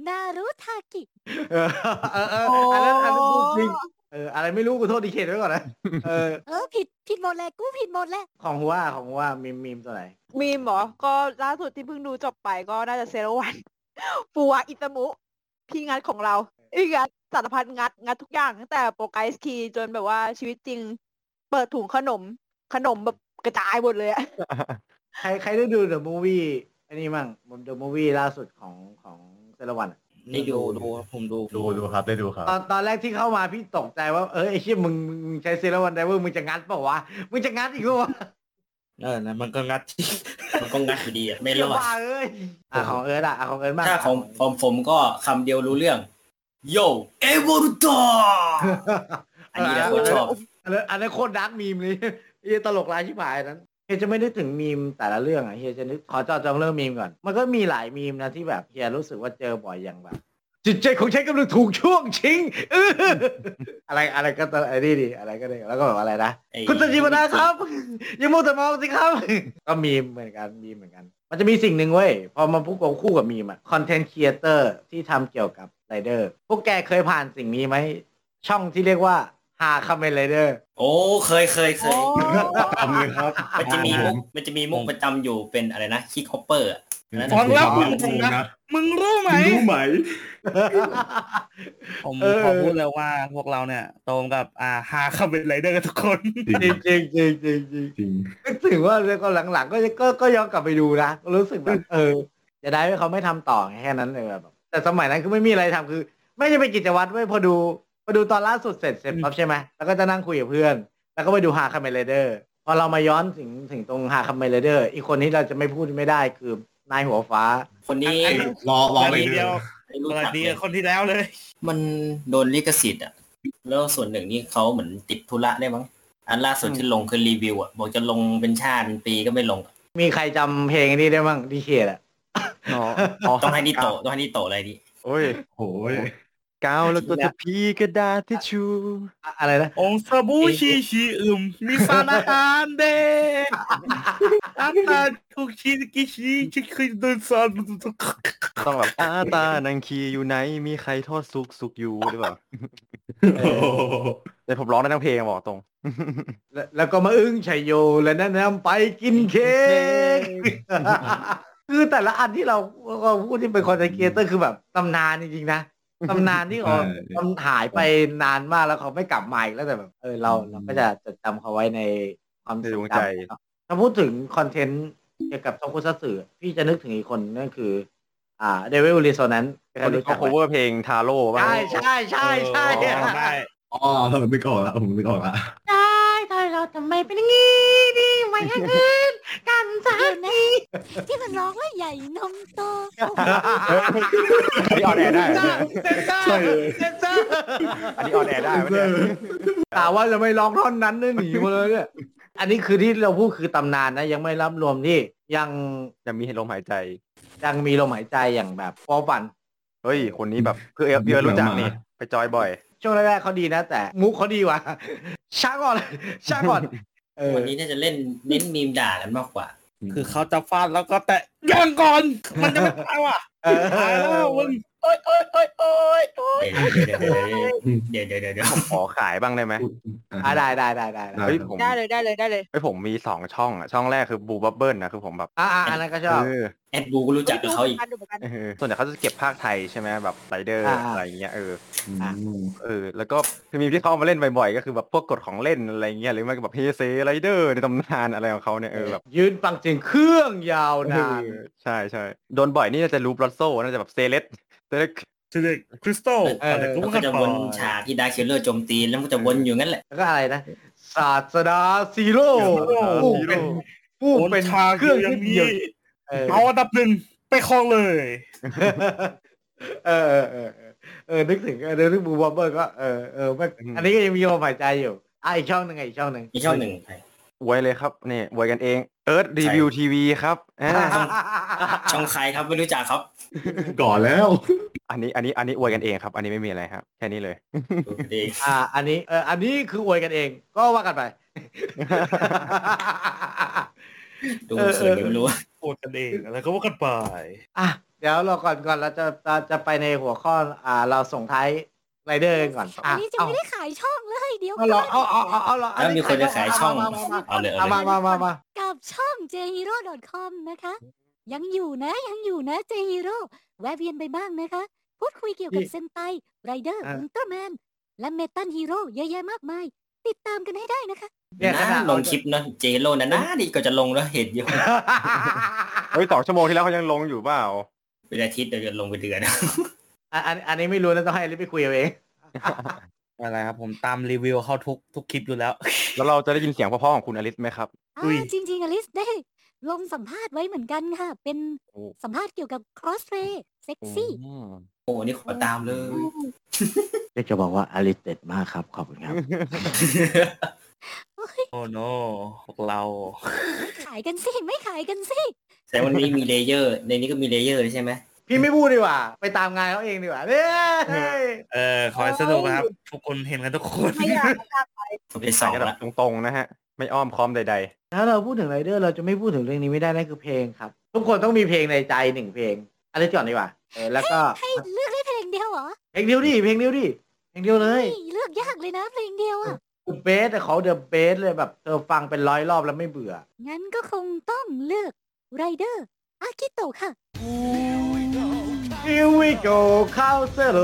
นารุทากิ เออเออเอออันนั้นอันนั้นพูดจริง เอออะไรไม่รู้กูโทษดีเคดไว้ก่อนนะเออเออผิดผิดหมดเลยกูผิดหมดเลยของหัวของหัวมีมมีมตัวไหนมีมเหรอก็ล่าสุดที่เพิ่งดูจบไปก็น่าจะเซโรวันฟูวาอิตามุ พี่งัดของเราอีงัดสารพัดงัดงัดทุกอย่างตั้งแต่โปรไกส์คีจนแบบว่าชีวิตจริง เปิดถุงขนม ขนมแบบกระจายหมดเลยอะใครใครได้ดูเดอะมูวี่อันนี้มั่งเดอะมูวี่ล่าสุดของของเซรวันอะ ได้ดูดูผมดูดูดูครับได้ดูครับ ตอนตอนแรกที่เข้ามาพี่ตกใจว่าเออไอ้เชี่ยมึงมึงใช้เซรวันไดเวอร์มึงจะงัดเปล่าวะมึงจะงัดอีกเหรอวะเออนะมันก็งัดมันก็งัดอยู่ดีอะไม่รเชี่ยอดบ้าเอ้ยอะของเอิร์ดอะอะของเอิร์ดบ้างถ้าของของผมก็คำเดียวรู้เรื่อง โยเอวอร์ตอันนี้แหละคนชอบอันนั้นอันนั้นโคตรดาร์กมีมเลยเฮียตลกร้ายชิบหายนั้น เฮียจะไม่ได้ถึงมีมแต่ละเรื่องอะเฮียจะนึกขอเจาะจงเรื่องมีมก่อน มันก็มีหลายมีมนะที่แบบเฮียรู้สึกว่าเจอบ่อยอย่างแบบ จิตใจของฉันกำลังถูกช่วงชิงอื้ออะไรอะไรก็ตไอ้นี่ดิอะไรก็ได้แล้วก็แบบอะไรนะไอ้ คุณตจีวนาครับอย่ามัวแต่มองสิครับ ก็มีมเหมือนกันมีมเหมือนกัน มันจะมีสิ่งหนึ่งเว้ยพอมาพูดกับคู่กับมีมอะ content creator ที่ทำเกี่ยวกับไรเดอร์พวกแกเคยผ่านสิ่งนี้ไหมช่องที่เรียกว่า ฮาคาเมนไรเดอร์โอ้เคยเคยเคยทำเลยครับมันจะมีมุกมันจะมีมุกประจำอยู่เป็นอะไรนะคิกฮอปเปอร์อันนั้นฟังแล้วมึมึงงนะนะมึงรู้ไหมรู้ไหมผมเออขอพูดเลยว่าพวกเราเนี่ยตรงกับอ่าฮาคาเมนไรเดอร์กันทุกคนจริงจริงจริงจริงจริงจริงนึกถึงว่าแล้วก็หลังๆ ก็ก็ก็ย้อนกลับไปดูนะก็รู้สึกแบบเออจะได้เขาไม่ทำต่อไงแค่นั้นเลยแบบแต่สมัยนั้นคือไม่มีอะไรทำคือ ไม่ใช่ไปกิจวัตรไม่พอดู พอดูตอนล่าสุดเสร็จเสร็จปั๊บใช่ไหมแล้วก็จะนั่งคุยกับเพื่อน แล้วก็ไปดูฮาคาเมนไรเดอร์พอเรามาย้อนถึงถึงตรงฮาคาเมนไรเดอร์ อีกคนที่เราจะไม่พูดไม่ได้คือนายหัวฟ้า คนนี้รอรออันไปนี้เดีเดียยววไม่รู้สวัสจักดีเลยคนที่แล้วเลย มันโดนลิขสิทธิ์อะแล้วส่วนหนึ่งนี่เขาเหมือนติดธุระได้มั้งอันล่าสุดที่ลงคือรีวิวอะบอกจะลงเป็นชาติเป็นปีก็ไม่ลงอะมีใครจำเพลงนี้ได้บ้างดีเคดอะอ๋อต้องให้นิโตะต้องให้นิโตะอะไรดิโอ้ยโอ้ย กาวแล้วก็จะพีกระดาษทิชชูอะอะไรนะองค์สบู่ชีชีอึมมีสารอาหารเด็กอาหารทุกชีกิชีชิคิดดินสารต้องแบบอาตานังคีอยู่ไหนมีใครทอดสุกสุกอยู่หรือเปล่าโอ้โหแต่ผมร้องได้ทั้งเพลงอะบอกตรงแล้วแล้วก็มาอึ้งชัยโยและแนะนำไปกินเค้กคือแต่ละอันที่เราเราพูดที่เป็นคอนเทนต์ครีเอเตอร์คือแบบตำนานจริงๆนะ ตำนานที่เขาทำหายไปนานมากแล้วเขาไม่กลับมาอีกแล้วแต่แบบเออเราเราก็จะจดจำเขาไว้ในความในทดรงวงจใจำเนอะถ้าพูดถึงคอนเทนต์เกี่ยวกับโทคุซัตสึพี่จะนึกถึงอีกคนนั่นคือ อ่าเดวิลลิโซนั้นคนที่เขา cover เพลงทาโร่บ้างใช่ใช่ใช่ใช่ได้อ๋อผมนึกออกแล้วผมนึกออกแล้วได้ ทำไมเราทำไมเป็นอย่างนี้ดีไว้ให้คืนกันสักเดี๋ยวนะทีที่มันร้องว่าใหญ่นมโตอันนี้ออนแอร์ได้ไหมเนี่ยเซนเซอร์เซนเซอร์อันนี้ออนแอร์ได้ไหมเนี่ยกล่าวว่าจะไม่ร้องท่อนนั้นเนี่ยหนีมาเลยเนี่ยอันนี้คือที่เราพูดคือตำนานนะ ยังไม่รับรวมที่ยังจะมีให้ลมหายใจ ยังมีลมหายใจอย่างแบบฟอฟัน เฮ้ย คนนี้แบบคือเอฟเอรู้จักนี่ ไปจอยบ่อย ช่วงแรกๆเขาดีนะ แต่มุกเขาดีว่ะ ช้าก่อนช้าก่อนเออวันนี้น่าจะเล่นเน้นมีมด่ากันมากกว่า คือเขาจะฟาดแล้วก็แตะยังก่อน มันจะไม่ตายว่ะเออตายแล้วมึง โอ้ยโอ้ยโอ้ยโอ้ยโอ้ยเดี๋ยวเดี๋ยวเดี๋ยวเดี๋ยวเดี๋ยวเดี๋ยวขอขายบ้างได้ไหมอ่าได้ได้ได้ได้ได้เฮ้ยผมได้เลยได้เลยได้เลยเฮ้ยผมมีสองช่องอะช่องแรกคือบูบับเบิลนะคือผมแบบอ่าอ่าอันนั้นก็ชอบเออแอดบูก็รู้จักกับเขาอีกดูเหมือนกันเออส่วนใหญ่เขาจะเก็บภาคไทยใช่ไหมแบบไรเดอร์อ่าอะไรอย่างเงี้ยเอออืมเออ แล้วก็คือมีที่เขาเอามาเล่นบ่อยๆก็คือแบบพวกกฎของเล่นอะไรเงี้ยหรือไม่ก็แบบเฮเซไรเดอร์ในตำนานอะไรของเขาเนี่ยเออแบบยืนฟังเสียงเครื่องยาวนานเออใช่ใช่โดนบ่อยนี่น่าจะรูปลอตโซ่น่าจะแบบเซเลส เซเลสเด็กคริสตัลเออแต่กูแล้วก็ก็จะวนฉากที่ดาร์คคิลเลอร์โจมตีแล้วมันก็จะวนอยู่งั้นแหละแล้วก็อะไรนะศาสดาซีโร่ Zero ผู้เป็นผู้วนเป็นฉากเครื่องย่าที่งเดียวนี้เออเอาอันดับหนึ่งไปครองเลยเออเออเออเออเออนึกถึงเออนึกถึงบูบอมเบอร์ก็เออเออมันอันนี้ก็ยังมีลมหายใจอยู่อะอีกช่องหนึ่งอะอีกช่องหนึ่งอีกช่องหนึ่งใช่ อวยเลยครับนี่อวยกันเองเอิร์ธรีวิวทีวีครับอ่าช่องใครครับไม่รู้จักครับ ก่อนแล้ว อันนี้อันนี้อันนี้อวยกันเองครับ อันนี้ไม่มีอะไรครับ แค่นี้เลยดูกันเองอ่า อันนี้เอออันนี้คืออวยกันเอง ก็ว่ากันไปดูเขินกันไม่รู้โอดกันเองแล้วก็ว่ากันไปอะเดี๋ยวเราก่อนก่อนเราจะเราจะไปในหัวข้ออ่าเราส่งท้าย ไรเดอร์กันก่อนอัอะนนี้จะเอาไม่ได้ขายช่องเลยเดี๋ยวเอาเหรอเอาเอาเอาเอาเหรอแล้วมีคนจะขายช่องมามามาเอาเลยเอาเอามาเลยมามามากับช่อง jhero.com นะคะ ยังอยู่นะยังอยู่นะ jhero แวะเวียนไปบ้างนะคะ พูดคุยเกี่ยวกับเซนไตไรเดอร์อ่าอุลตร้าแมนและเมตัลฮีโร่เยอะแยะมากมาย ติดตามกันให้ได้นะคะ เนี่ยขนะนาดลงคลิปนะเจโร่นะนะดีก็จะลงแล้วเห็นอยู่ เฮ้ยสองชั่วโมงที่แล้วเขายังลงอยู่เปล่าเป็นอาทิตย์เดี๋ยวจะลงไปเดือน อันอันอันนี้ไม่รู้นะต้องให้อลิฟไปคุยเอาเองอะไรครับผมตามรีวิวเข้าทุกทุกคลิปอยู่แล้ว แล้วเราจะได้ยินเสียงเพราะๆของคุณอลิสไหมครับอ่าอุ้ยจริง ๆอลิสได้ลงสัมภาษณ์ไว้เหมือนกันค่ะ เป็นโอ้ สัมภาษณ์เกี่ยวกับ cross ray เซ็กซี่อืมโอ้นี่ขอตามเลยเด็กจะบอกว่าอลิสเด็ดมากครับ ขอบคุณครับ oh no พวกเราไม่ขายกันสิ ไม่ขายกันสิ แต่วันนี้มี layer ในนี้ก็มี layer ใช่ไหม พี่ไม่พูดดีกว่า ไปตามงานเขาเองดีกว่าเนี่ยเออขอให้สนุกนะครับ ทุกคนเห็นกันทุกคนไม่อยากจะไปผมไปสองกันแบละบตรงๆนะฮะ ไม่อ้อมค้อมใดถ้าเราพูดถึงไรเดอร์เราจะไม่พูดถึงเรื่องนี้ไม่ได้นั่นคือเพลงครับ ทุกคนต้องมีเพลงในใจหนึ่งเพลงอันนี้ก่อนดีกว่าเออแล้วก็ให้เลือกได้เพลงเดียวเหรอเพลงเดียวดิเพลงเดียวดิเพลงเดียวเลยฮ้เลือกยากเลยนะเพลงเดียวอะ best แต่เขา the best เลยแบบเธอฟังเป็นร้อยรอบแล้วไม่เบื่องั้นก็คงต้องเลือกไรเดอร์อากิโตะค่ะ Here we go เข้าเซโล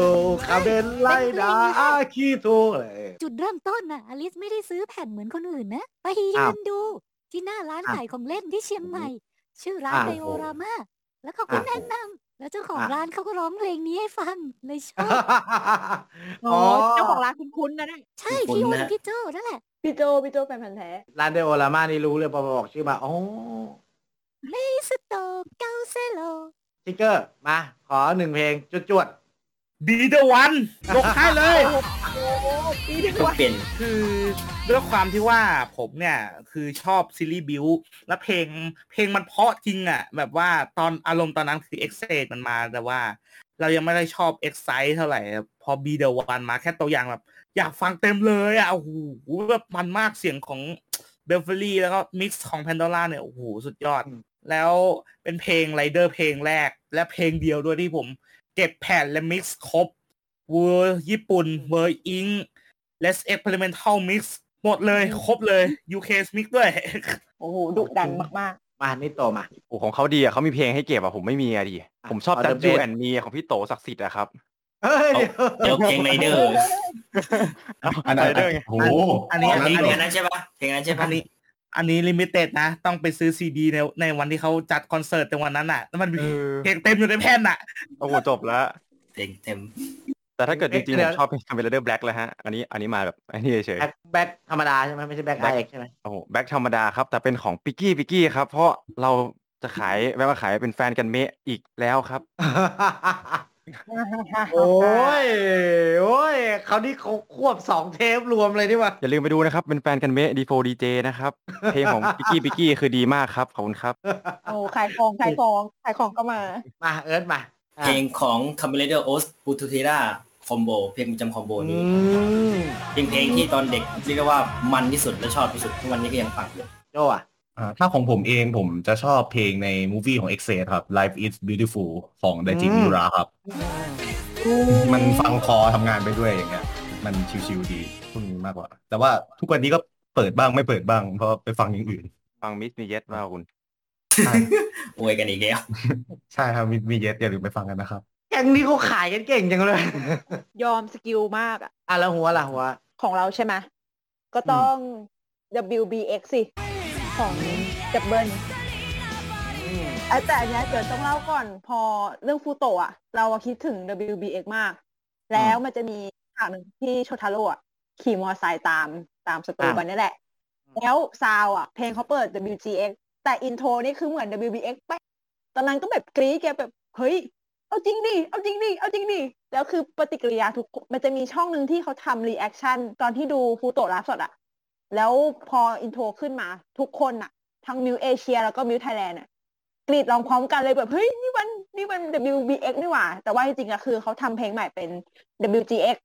คาเบนไลดาอาคิโตเลยจุดเริ่มต้นน่ะอลิสไม่ได้ซื้อแผ่นเหมือนคนอื่นนะ ไปยือ้าวนดู ที่หน้าร้านอ้าวขายของเล่นที่เชียงใหม่ ชื่อร้านอ้าวไดโอรามาแล้วเขาก็อ้าวแนะนำแล้วเจ้าของอ้าวร้านเขาก็ร้องเพลงนี้ให้ฟังเลยชอบ อ๋อ เจ้าของร้านคุ้นๆนะเนี่ยใช่พี่โอกับพี่โจนั่นแหละ พี่โจพี่โจแฟนพันธุ์แท้ ร้านเดโอรามานี่รู้เลยพอบอกชื่อมาอ๋อเลสโตเกาเซโล สติกเกอร์ มา ขอหนึ่งเพลงจวดบีเดวันลงให้เลยพี่ที่ต้องว่าเปลี่ยนคือด้วยความที่ว่าผมเนี่ยคือชอบซีรีส์บิวและเพลงเพลงมันเพราะจริงอะ แบบว่าตอนอารมณ์ตอนนั้นคือเอ็กเซมันมาแต่ว่า เรายังไม่ได้ชอบเอ็กไซเท่าไหร่ พอ Be The One มาแค่ตัวอย่างแบบ อยากฟังเต็มเลยอะโอ้โหแบบมันมากเสียงของเบลเฟอรี่แล้วก็มิกซ์ของแพนด o ล่าเนี่ยโอ้โหสุดยอด แล้วเป็นเพลงไรเดอร์เพลงแรก และเพลงเดียวด้วยที่ผม เก็บแผ่นและ mix ครบเวอร์ญี่ปุ่นเวอร์อิง Let's Experimental Mix หมดเลยครบเลย UK Mix ด้วย โอ้โหดุดันมาก ๆ มานี่โตมาๆโอ้ของเขาดีอะเขามีเพลงให้เก็บอะผมไม่มีอะดิ ผมชอบขอจั The ดจู Best แอนมีของพี่โตศักดิ์สิทธิ์อะครับเฮ้ยเดี๋ยวเพลงไรเดอร์อันนั้น Rider ไงโอ้โหอันนี้อันอันนี้นี้เพลงนั้นใช่ปะเพลงนั้นใช่อัปะนนี้ อันนี้ลิมิเต็ดนะ ต้องไปซื้อซีดีในในวันที่เขาจัดคอนเสิร์ตในวันนั้นอะแล้วมันมีเออเพลงเต็มอยู่ในแผ่นอะ โอ้โหจบแล้วเพลงเต็ม แต่ถ้าเกิดจเอ๊ะริงๆเดี๋ผยวมชอบเป็นคาเมลเดอร์แบล็กเลยฮะ อันนี้อันนี้มาแบบอันนี้เฉยแบ็คแบ็คธรรมดาใช่ไหมไม่ใช่แบ็คไอ Black เอ็กใช่ไหมๆโอ้โหแบล็กธรรมดาครับ แต่เป็นของปิกกี้ปิกกี้ครับ เพราะเราจะขายแวะมาขายเป็นแฟนกันเมะอีกแล้วครับๆ โอ้ย โอ้ยเขานี่เขาควบสองเทปรวมเลยนี่วะอย่าลืมไปดูนะครับ เป็นแฟนกันเมะดีโฟดีเจนะครับ เพลงของปิกกี้ปิกกี้คือดีมากครับขอบคุณครับ โอ้ขายของขายของขายของก็มา มาเอิร์ธมาอะเพลงของ c a m e l a d e r o s b u t u t e r a คอมโบเพลงประจำคอมโบอืนี้มเป็นเพลงที่ตอนเด็กเรียกได้ว่ามันที่สุดและชอบที่สุดทุกวันนี้ก็ยังฟังอยู่โจอะ อ่าถ้าของผมเองผมจะชอบเพลงในมูฟี่ของ e x c e ครับ Life is Beautiful ของไดจิอืมมิราครับ มันฟังคอทำงานไปด้วยอย่างเงี้ย มันชิวๆดีพวกนี้มากกว่า แต่ว่าทุกวันนี้ก็เปิดบ้างไม่เปิดบ้าง เพราะไปฟังอย่างอื่น ฟังมิสมีเยสมากคุณ ใช่อวยกันอีกแล้ว ใช่ครับมีมีเยสอย่าลืมไปฟังกันนะครับ แก๊งนี้เขาขายกันเก่งจังเลย ยอม skill มากอะอะแล้วหัวล่ะหัว ของเราใช่ไหมก็ต้อง WBX สิ ของดับเบิลอะแต่อันเนี้ยเดี๋ยวต้องเล่าก่อนพอเรื่องฟูโตะอะเราอะคิดถึง WBX มาก แล้วมันจะมีฉากหนึ่งที่โชทาโร่อะขี่มอเตอร์ไซค์ตามตามสตูอะกันนี่แหละ แล้วซาวอะเพลงเขาเปิด WBX แต่ intro นี่คือเหมือน WBX ไปะตอนนั้นก็แบบกรี๊ดแกแบบเฮ้ยเอเอาจริงดิ เอาจริงดิ เอาจริงดิ แล้วคือปฏิกิริยาทุกมันจะมีช่องหนึ่งที่เขาทำ reaction ตอนที่ดูฟูโตะรับสดอะ แล้วพอ intro ขึ้นมา ทุกคนอะทั้ง Muse Asia แล้วก็ Muse Thailand อะกรีดร้องพร้อมกันเลยแบบเฮ้ยนี่มันนี่มัน WBX นี่หว่า แต่ว่าจริงๆอะคือเขาทำเพลงใหม่เป็น WGX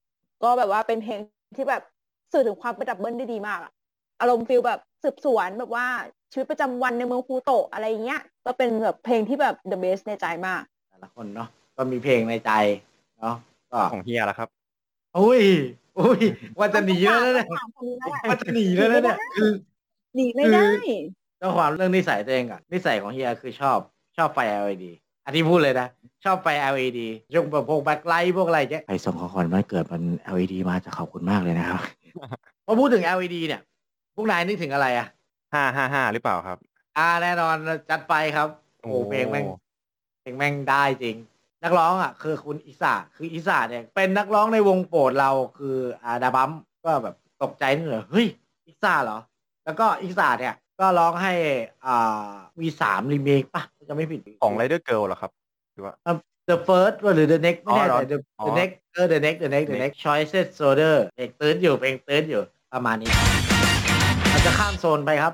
ก็แบบว่าเป็นเพลงที่แบบสื่อถึงความเป็น Double ได้ดีมากอะอารมณ์ feel แบบสืบสวนแบบว่าชีวิตประจำวันในเมืองฟูโตะอะไรอย่างเงี้ย ก็เป็นแบบเพลงที่แบบ the best ในใจมาก แต่ละคนเนาะก็มีเพลงในใจเนาะก็ของเฮียละครับ อุ้ยอุ้ยว่าจะหนีแล้วนะเนี่ยต้องถามคนนี้แล้วแหละว่าจะหนีแล้วนะเนี่ยคือหนีไม่ได้เจ้าความเรื่องนิสัยตัวเองก่อนนิสัยของเฮียคือชอบชอบไฟ LED อันที่พูดเลยนะ ชอบไฟ LED ยกแบบพวกแบ็คไลท์พวกอะไรเงี้ยใครส่งของขวัญวันเกิดมัน LED มาจะขอบคุณมากเลยนะครับพอพูดถึง LED เนี่ย พวกนายนึกถึงอะไรอะห้าห้าห้าหรือเปล่าครับ อ่าแน่นอนจัดไปครับ โอ้โหโอ้เพลงแม่งเพลงแม่งได้จริง นักร้องอะคือคุณอิสาคืออิสาเนี่ยเป็นนักร้องในวงโปรดเราคืออาดาบัมก็แบบตกใจนิดหน่อยเฮ้ยอิสาเหรอ แล้วก็อิสาเนี่ยก็ร้องให้อ่าวีสามรีเมคป่ะจะไม่ผิดของ Rider Girl เหรอครับหรือว่า The First หรือ The Next ไม่แน่อ๋อใจ The อ๋อ The Next เออ The Next The Next The Next Choices Soldier เพลงตื้นอยู่เพลงตื้นอยู่ประมาณนี้เราจะข้ามโซนไปครับ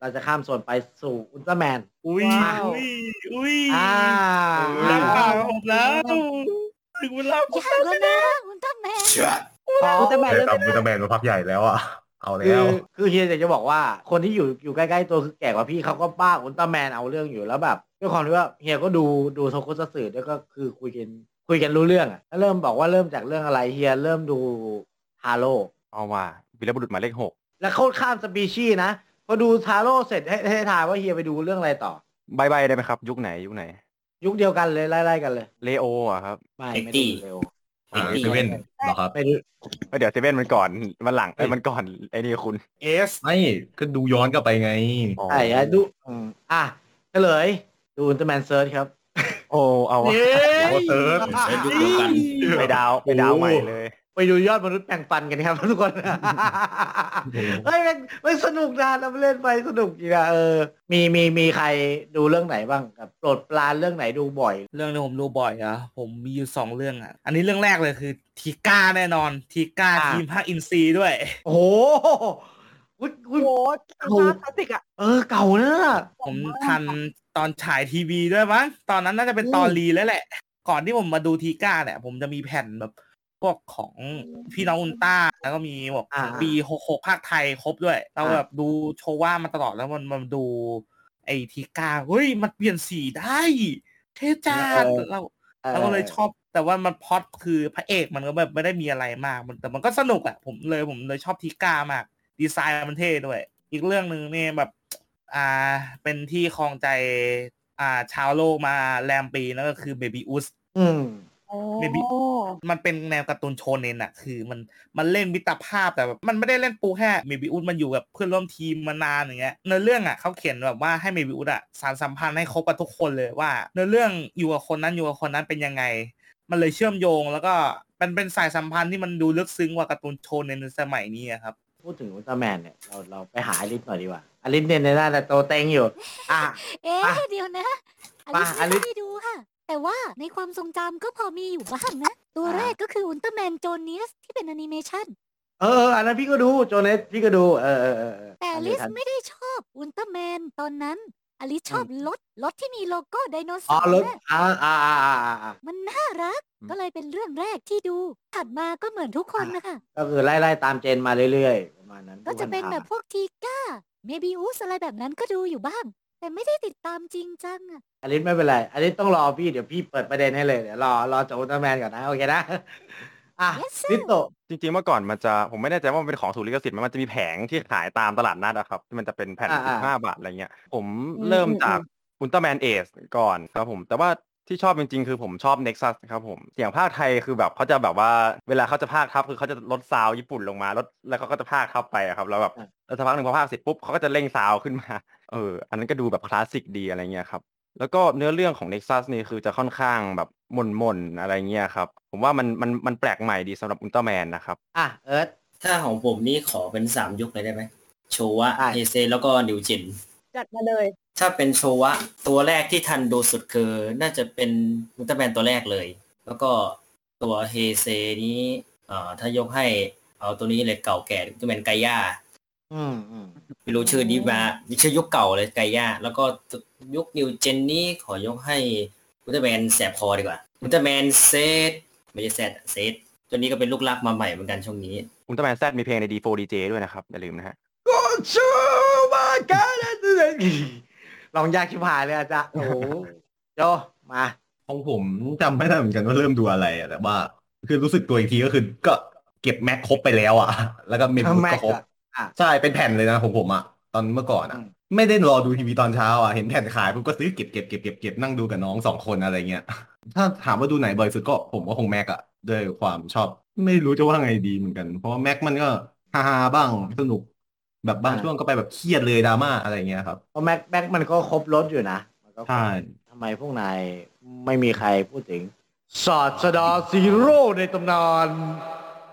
เราจะข้ามโซนไปสู่อุลตร้าแมน อุ้ย ว้าว อุ้ย อุ้ยอ่ารักปากผมแล้วถึงเวลาผมยากแล้วนะอุลตร้าแมนอุลตร้าแมนเจเรื่อองกับอุลตร้าแมนมาพักใหญ่แล้วอะ เอาแล้คือว คือเฮียอยากจะบอกว่าคนที่อยู่อยู่ใกล้ ๆ ตัวคือแก่กว่าพี่เขาก็บ้าอุลตร้าแมนเอาเรื่องอยู่แล้วแบบด้วยความที่ว่าเฮียก็ดูดูโทคุซัตสึด้วยก็คือคุยกันคุยกันรู้เรื่องอะแล้วเริ่มบอกว่าเริ่มจากเรื่องอะไรเฮียเริ่มดูทาโร่เอาว่าวีรบุรุษหมายเลขหก แล้วเขาข้ามสปีชีส์นะ พอดูทาโร่เสร็จให้ให้ทายว่าเฮียไปดูเรื่องอะไรต่อ ใบ้ใบ้ได้ไหมครับ ยุคไหนยุคไหน ยุคเดียวกันเลยไล่ๆกันเลยเลโออะครับไม่เอ็กไม่ตี้ดูเร็วอ่าเซเว่นเหรอครับไม่ดูเอ้ยเดี๋ยวเซเว่นมันก่อนมันหลังเอ้ยมันก่อนไอ้นี่คุณเอสไม่ก็ดูย้อนกลับไปไงอ๋อใช่อะดูอืมอะเฉลย ดูอุลตร้าแมน Zearth ครับ โอ้เอาวะเย้โอ้เติร์ด Zearth ยุคเดียวกัน ไปดาวไปดาวใหม่เลยไป ดูยอดมนุษย์แปรงฟันกันครับทุกคนเฮ้ยมันมันสนุกนะเราเล่นไปสนุกจริงนะเออ มีมีมีใครดูเรื่องไหนบ้างกับโปรดปรานเรื่องไหนดูบ่อย เรื่องที่ผมดูบ่อยอะผมมีอยู่สองเรื่องอะอันนี้เรื่องแรกเลยคือ ทีก้าแน่นอน ทีก้าอ่าทีมพากย์อินทรีย์ด้วย โอ้โหอุ๊ยอุ๊ยโอ้โหโอ้โหภาพคลาสสิกอะเออเก่าเนอะผมทันตอนฉายทีวีด้วยมั้งตอนนั้นน่าจะเป็นอืมตอนรีแล้วแหละ ก่อนที่ผมมาดูทีก้าเนี่ยผมจะมีแผ่นแบบ พวกของพี่น้องอุลตร้า แล้วก็มีบอกอ่าปีหกหกภาคไทยครบด้วย เราอ่าแบบดูโชว่ามาตลอดแล้วมันมันดูไอ้ทีก้าเฮ้ยมันเปลี่ยนสีได้เท่จัดเราเราก็เลยชอบแต่ว่ามันพล็อดคือพระเอกมันก็แบบไม่ได้มีอะไรมากมันแต่มันก็สนุกอะผมเลยผมเลยชอบทีก้ามาก ดีไซน์มันเท่ด้วย อีกเรื่องหนึ่งเนี่ยแบบ อ่าเป็นที่คลองใจ อ่าชาวโลกมาแรมปีนั่นก็คือเบบี้อุสอืม โอ้ Maybe มันเป็นแนวการ์ตูนโชเนนอะคือมันมันเล่นมิตรภาพแต่แบบมันไม่ได้เล่นปูแค่เมบิอุสมันอยู่กับเพื่อนร่วมทีมมานานอย่างเงี้ยในเรื่องอะเขาเขียนแบบว่าให้เมบิอุสอะสารสัมพันธ์ให้ครบกับทุกคนเลยว่าในเรื่องอยู่กับคนนั้นอยู่กับคนนั้นเป็นยังไง มันเลยเชื่อมโยงแล้วก็เป็นเป็นสายสัมพันธ์ที่มันดูลึกซึ้งกว่าการ์ตูนโชเนนในสมัยนี้อะครับพูดถึงอุลตร้าแมนเนี่ยเราเราไปหาอลิสหน่อยดีกว่าอลิสเนี่ยในหน้าแต่โตเต็งอยู่ อะเอ๊ะมาเดี๋ยวนะอมาลิสอลิไม่สได้ดูค่ะ แต่ว่าในความทรงจำก็พอมีอยู่บ้างนะ ตัวอ่าแรกก็คืออุลตร้าแมนโจเนียสที่เป็นแอนิเมชันเออเอออันนั้นพี่ก็ดูโจเนสพี่ก็ดู เออเออเออเออแต่ออันลินี้สทัน ไม่ได้ชอบอุลตร้าแมนตอนนั้นอลิสชอบรถรถที่มีโลโก้ไดโนเสาอ๋อร์รถน่ะอ่าอ่าอ่าอ่าอ่า มันน่ารัก อืม ก็เลยเป็นเรื่องแรกที่ดู ถัดมาก็เหมือนทุกคนนะคะ ก็คือไล่ไล่ตาม gen มาเรื่อยๆประมาณนั้นก็จะเป็นดูผ่านๆแบบพวกทีก้า เมบิอุสอะไรแบบนั้นก็ดูอยู่บ้าง แต่ไม่ได้ติดตามจริงจังอะอลิสไม่เป็นไรอลิสต้องรอพี่เดี๋ยวพี่เปิดประเด็นให้เลยเดี๋ยวรอรอจากอุลตร้าแมนก่อนนะโอเคนะอะ Yes, sir ลิสโตะจริงๆเมื่อก่อนมันจะผมไม่แน่ใจว่ามันเป็นของถูกลิขสิทธิ์ไหมมันจะมีแผงที่ขายตามตลาดนัดอะครับที่มันจะเป็นแผ่นอ่าสิบห้าอ่าบาทอะไรเงี้ย ผมอืมเริ่มอืมจากอุลตร้าแมนเอสก่อนครับผม แต่ว่า ที่ชอบจริงๆ คือผมชอบ Nexus ครับผม เสียงพากย์ไทยคือแบบเขาจะแบบว่าเวลาเขาจะพากย์ทับคือเขาจะลด sound ญี่ปุ่นลงมาลดแล้วเขาก็จะพากย์ทับไปอะครับแล้วแบบแล้วสักพักหนึ่งพอพากย์เสร็จปุ๊บเขาก็จะเร่ง sound ขึ้นมาเอออันนั้นก็ดูแบบคลาสสิกดีอะไรเงี้ยครับแล้วก็เนื้อเรื่องของ Nexus นี่คือจะค่อนข้างแบบหม่นๆอะไรเงี้ยครับ ผมว่ามันมันมันแปลกใหม่ดีสำหรับอุลตร้าแมนนะครับ อะเอิร์ธถ้าของผมนี่ขอเป็นสามยุคเลยได้ไหมโชวะได้เฮเซแล้วก็นิวเจนจัดมาเลย ถ้าเป็นโชวะตัวแรกที่ทันดูสุดคือ น่าจะเป็นอุลตร้าแมนตัวแรกเลย แล้วก็ตัวเฮเซนี้เอ่อถ้ายกให้เอาตัวนี้เลยเก่าแก่อุลตร้าแมนไกย่าอืมอืมไม่รู้ชื่อนี้มามีชื่อยุคเก่าเลยไกย่าแล้วก็ยุคนิวเจนนี้ขอยกให้อุลตร้าแมนแสบคอดีกว่าอุลตร้าแมนเซตไม่ใช่แซดเซตตัวนี้ก็เป็นลูกรักมาใหม่เหมือนกันช่วงนี้อุลตร้าแมนแซดมีเพลงใน D4DJ ด้วยนะครับอย่าลืมนะฮะก็ชูมากัน ลองยากชิบหายเลยอาจารย์โอ้โหโจมาของผมจำไม่ได้เหมือนกันว่าเริ่มดูอะไรอะแต่ว่า คือรู้สึกตัวอีกทีก็คือก็เก็บแม็กครบไปแล้วอะแล้วก็เมมทำบุ๊กแม็กก็ครบอะอะใช่เป็นแผ่นเลยนะของผมอะตอนเมื่อก่อนอะอืมไม่ได้รอดูทีวีตอนเช้าอะเห็นแผ่นขายปุ๊บก็ซื้อเก็บเก็บเก็บเก็บเก็บนั่งดูกับน้องสองคนอะไรเงี้ยถ้าถามว่าดูไหนบ่อยสุดก็ผมก็คง Max อะด้วยความชอบ ไม่รู้จะว่าไงดีเหมือนกัน เพราะว่า Max มันก็ฮาๆบ้างสนุก แบบบางช่วงก็ไปแบบเครียดเลยดราม่าอะไรเงี้ยครับเพราะ Max Max มันก็ครบรสอยู่นะมันก็ครบใช่ทำไมพวกนายไม่มีใครพูดถึงศาสดาซีโร่ในตำนาน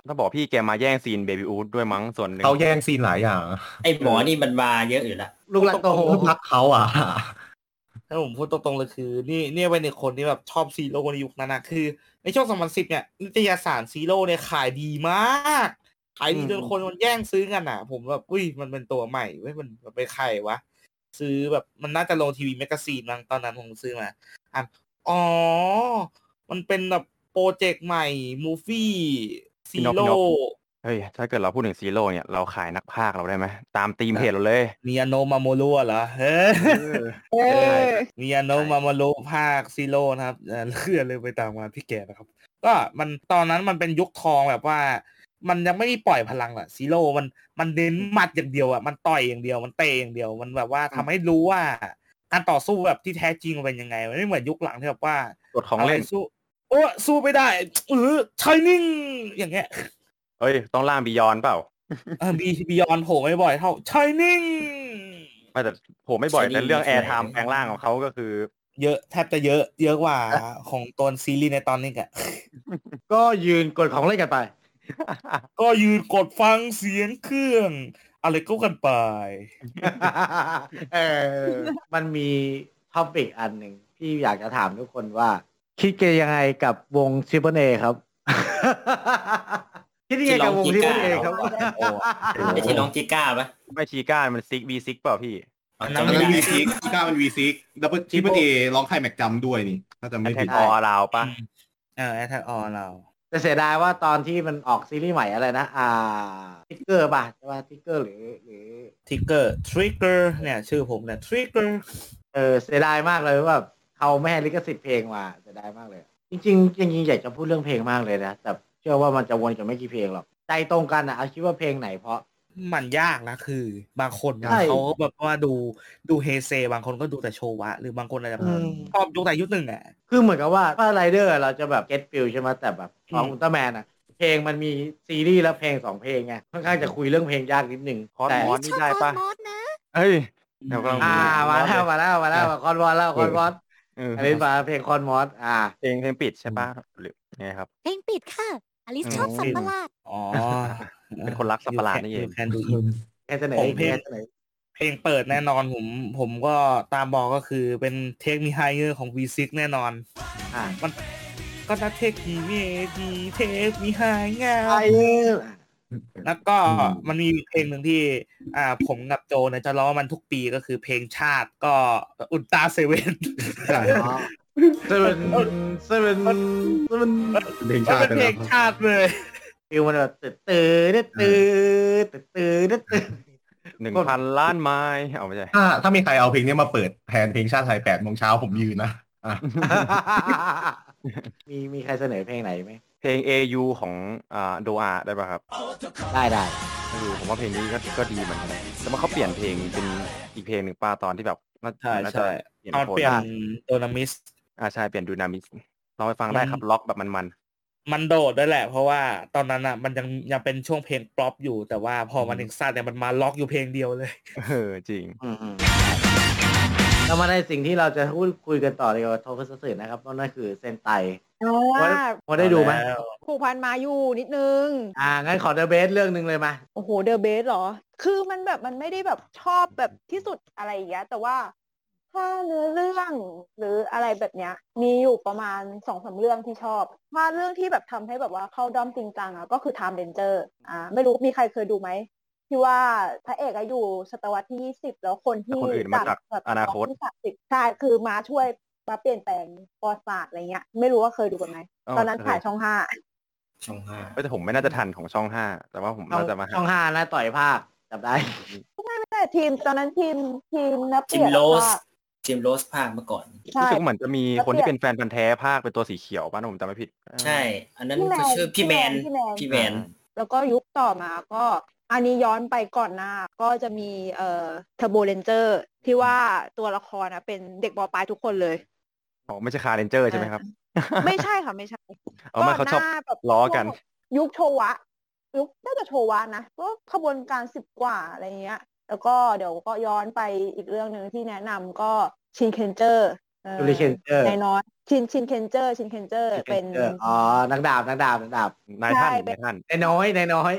ถ้าบอกพี่แกมาแย่งซีนเมบิอุสด้วยมั้งส่วนหนึ่งเขาแย่งซีนหลายอย่าง ไอ้หมอนี่มันมาเยอะอยู่แล้วลูกหลักโตโหลูกรักเขาอะถ้าผมพูดตรงๆเลยคือ นี่เนี่ยเป็นหนึ่งคนที่แบบชอบซีโร่ในยุคนั้นนะคือ ในช่วง2010เนี่ยนิตยสารซีโร่เนี่ยขายดีมาก ขายดีจนคนมันแย่งซื้อกันอะ ผมแบบอุ้ยมันเป็นตัวใหม่เว้ยมันมันเป็นใครวะ ซื้อแบบมันน่าจะลง TV magazine มั้งตอนนั้นผมซื้อมาอะอ๋อ มันเป็นแบบ project ใหม่ movie ซีโร่เฮ้ยถ้าเกิดเราพูดถึงซีโร่เนี่ยเราขายนักพากย์เราได้ไหมตามธีมเพจเราเลยมิยาโนะ มาโมรุเหรอเฮ้ยเออมิยาโนะ มาโมรุพากย์ซีโร่นะครับเอ่อเลื่อนเลยไปตามมาพี่แกนะครับ ก็มันตอนนั้นมันเป็นยุคทองแบบว่า มันยังไม่ได้ปล่อยพลังอะซีโร่มันมันเน้นหมัดอย่างเดียวอะมันต่อยอย่างเดียวมันเตะอย่างเดียว มันแบบว่าทำให้รู้ว่าการต่อสู้แบบที่แท้จริงมันเป็นยังไงมันไม่เหมือนยุคหลังที่แบบว่ากดของเล่นะไรสู้โอ้สู้ไม่ได้เออ Shiningอย่างเงี้ยเฮ้ย ต้องล่าม Beyond เปล่าเออบี Beyond โผล่ไม่บ่อยเท่า Shining ไม่แต่ผมไม่บ่อย Shining แต่เรื่องแอร์ไท Shining ม์แปลงร่างของเขาก็คือ เยอะแทบจะเยอะ เยอะกว่าของตัวซีรีส์ในตอนนี้กะก็ยืนกดของเล่นกันไป ก็ยืนกดฟังเสียงเครื่อง อะไรก็กันไป เออ มันมี topic อันหนึ่งที่อยากจะถามทุกคนว่า คิดกันยังไงกับวงซิปเปอร์เนครับ คิดยังไงกับวงซิปเปอร์เนครับโอ้ไอที่ร้องจิก้าปะไม่ชีก้ามันซิกบีซิกเปล่าพี่อันจำไม่อันได้นั้นวีซิกพี่ก้ามันวีซิกดับเบิลทิปเปิลเอร้องไห้แม็กจำด้วยนี่ถ้าจำแอไม่นแทผิกดออราวปะเออแอทแทกออเรา แต่เสียดายว่าตอนที่มันออกซีรีส์ใหม่อะไรนะ อ่าทิกเกอร์ป่ะใช่ป่ะทิกเกอร์หรือหรือทิกเกอร์ทริกเกอร์เนี่ยชื่อผมเนี่ยทริกเกอร์เออเสียดายมากเลยว่าเขาไม่ให้ลิขสิทธิ์เพลงมาเสียดายมากเลย จริงๆจริงๆอยากจะพูดเรื่องเพลงมากเลยนะแต่เชื่อว่ามันจะวนกับไม่กี่เพลงหรอกใจตรงกันอะเอาคิดว่าเพลงไหนเพราะ มันยากนะคือบางคนใช่เขาแบบว่าดูดูเฮเซ บางคนก็ดูแต่โชวะ หรือบางคนอาจจะอืมชอบยุคแต่ยุคหนึ่งอะคือเหมือนกับว่าถ้าไรเดอร์เราจะแบบ get feel ใช่ไหมแต่แบบของอืมอุลตร้าแมนอะ เพลงมันมีซีรีส์แล้วเพลงสองเพลงไงค่อนข้างจะคุยเรื่องเพลงยากนิดนึงคอร์สแต่มอสนี่ได้ปะชอบมอสนะเฮ้ยเดี๋ยวก็อ่ามาแล้วมาแล้วมาแล้วมาคอนวอนแล้วคอนวอนเอออันนี้มาเพลงคอสมอสอ่า เพลงเพลงปิดใช่ปะหรือไงครับ เพลงปิดค่ะอลิสชอบอืมสัตว์ประหลาดอ๋อ เป็นคนรักสัตว์ประหลาดนี่เองแคนดูอินแค่เสนอของเพลงแค่เสนอเพลงเปิดแน่นอนผม ผมก็ตามบอกก็คือเป็น Take Me Higher ของ V6 แน่นอนอ่ามันก็นัด take me เมดี take me higher ไอมเออแล้วก็มันมีเพลงหนึ่งที่ อ่า ผมกับโจเนี่ยจะร้องมันทุกปีก็คือเพลงชาติก็อุลตราเซเว่นใช่เซเว่นเซเว่นเซเว่นเพลงมันชาติเป็นเพลงชาติเลย feel มันแบบตื่นตื่นตื่นตื่นตื่นตื่นหนึ่งพันล้านไม้เอาไม่ใช่ถ้าถ้ามีใครเอาเพลงนี้มาเปิดแทนเพลงชาติไทยแปดโมงเช้าผมยืนนะอะมีมีใครเสนอเพลงไหนไหมเพลง AU ของอ่าโดอาได้ป่ะครับได้ได้เออผมว่าเพลงนี้ก็ก็ดีเหมือนกันแต่ว่าเขาเปลี่ยนเพลงเป็นอีกเพลงหนึ่งป้าตอนที่แบบน่าใช่น่าจะใช่เปลี่ยนเอาโทนเปลี่ยนโดนามิสอ่าใช่เปลี่ยนดูนามิสลองไปฟังได้ครับล็อกแบบมัน มันโดดด้วยแหละ เพราะว่าตอนนั้นอะ มันยังยังเป็นช่วงเพลงป๊อปอยู่ แต่ว่าพอมันเน็กซัสเนี่ยมันมาล็อกอยู่เพลงเดียวเลยๆเออจริงอืมอืมเรามาในสิ่งที่เราจะพูดคุยกันต่อเลยกับโทคัสสึนะครับนั่นคือเซนไตอ่าพอได้ดูไหมแล้วผูกพันมาอยู่นิดนึง อ่า งั้นขอเดอะเบสเรื่องหนึ่งเลยมา โอ้โห เดอะเบสเหรอ คือมันแบบมันไม่ได้แบบชอบแบบที่สุดอะไรอย่างเงี้ย แต่ว่า ถ้าเนื้อเรื่องหรืออะไรแบบเนี้ย มีอยู่ประมาณสองสามเรื่องที่ชอบ ถ้าเรื่องที่แบบทำให้แบบว่าเข้าด้อมจริงจังอะก็คือ Time Ranger อ่าไม่รู้มีใครเคยดูไหมที่ว่าพระเอกอะอยู่ศตวรรษที่ยี่สิบแล้วคนที่คนอื่นมาจากศตวรรษอนาคตที่สามสิบใช่คือมาช่วยมาเปลี่ยนแปลงประวัติศาสตร์อะไรเงี้ย ไม่รู้ว่าเคยดูกันไหมเอ้าตอนนั้นเคยถ่ายช่องห้าช่องห้าเอ้ยแต่ผมไม่น่าจะทันของช่องห้าแต่ว่าผมช่องน่าจะมาหาช่องห้านะต่อยภาคจำได้ไม่แต่ทีมตอนนั้นทีมทีมนับเปจิลี่มยนโรสว่า จิมโรสภาคเมื่อก่อนใช่รู้สึกว่าเหมือนจะมีแล้วคนที่เปลี่เป็ยนนแฟนพันธ์แท้ภาคเป็นตัวสีเขียวป่ะถ้าผมจำไม่ผิด ใช่ อันนั้นพี่แมนเขาชื่อพี่แมนพี่แมนพี่แมน แล้วก็ยุคต่อมาก็อันนี้ย้อนไปก่อนหน้าก็จะมีเอ่อเทอร์โบเรนเจอร์ที่ว่าตัวละครนะเป็นเด็กมอปลายทุกคนเลยอ๋อไม่ใช่คาร์เรนเจอร์ใช่ไหมครับ ไม่ใช่ค่ะ ไม่ใช่เอามาเขาชอบก่นหน้แบบล้อกัน ยุคโชวะ ยุคน่าจะโชวะนะก็ขบวนการสิบกว่าอะไรเงี้ย แล้วก็เดี๋ยวก็ย้อนไปอีกเรื่องหนึ่งที่แนะนำก็ชินเคนเจอร์ ชินเคนเจอร์ในน้อยชินชินเคนเจอร์ชินเคนเจอร์เป็นเอออ๋อนักดาบนักดาบนักดาบนายท่านใช่เป็นนายท่านนายน้อยนายน้อย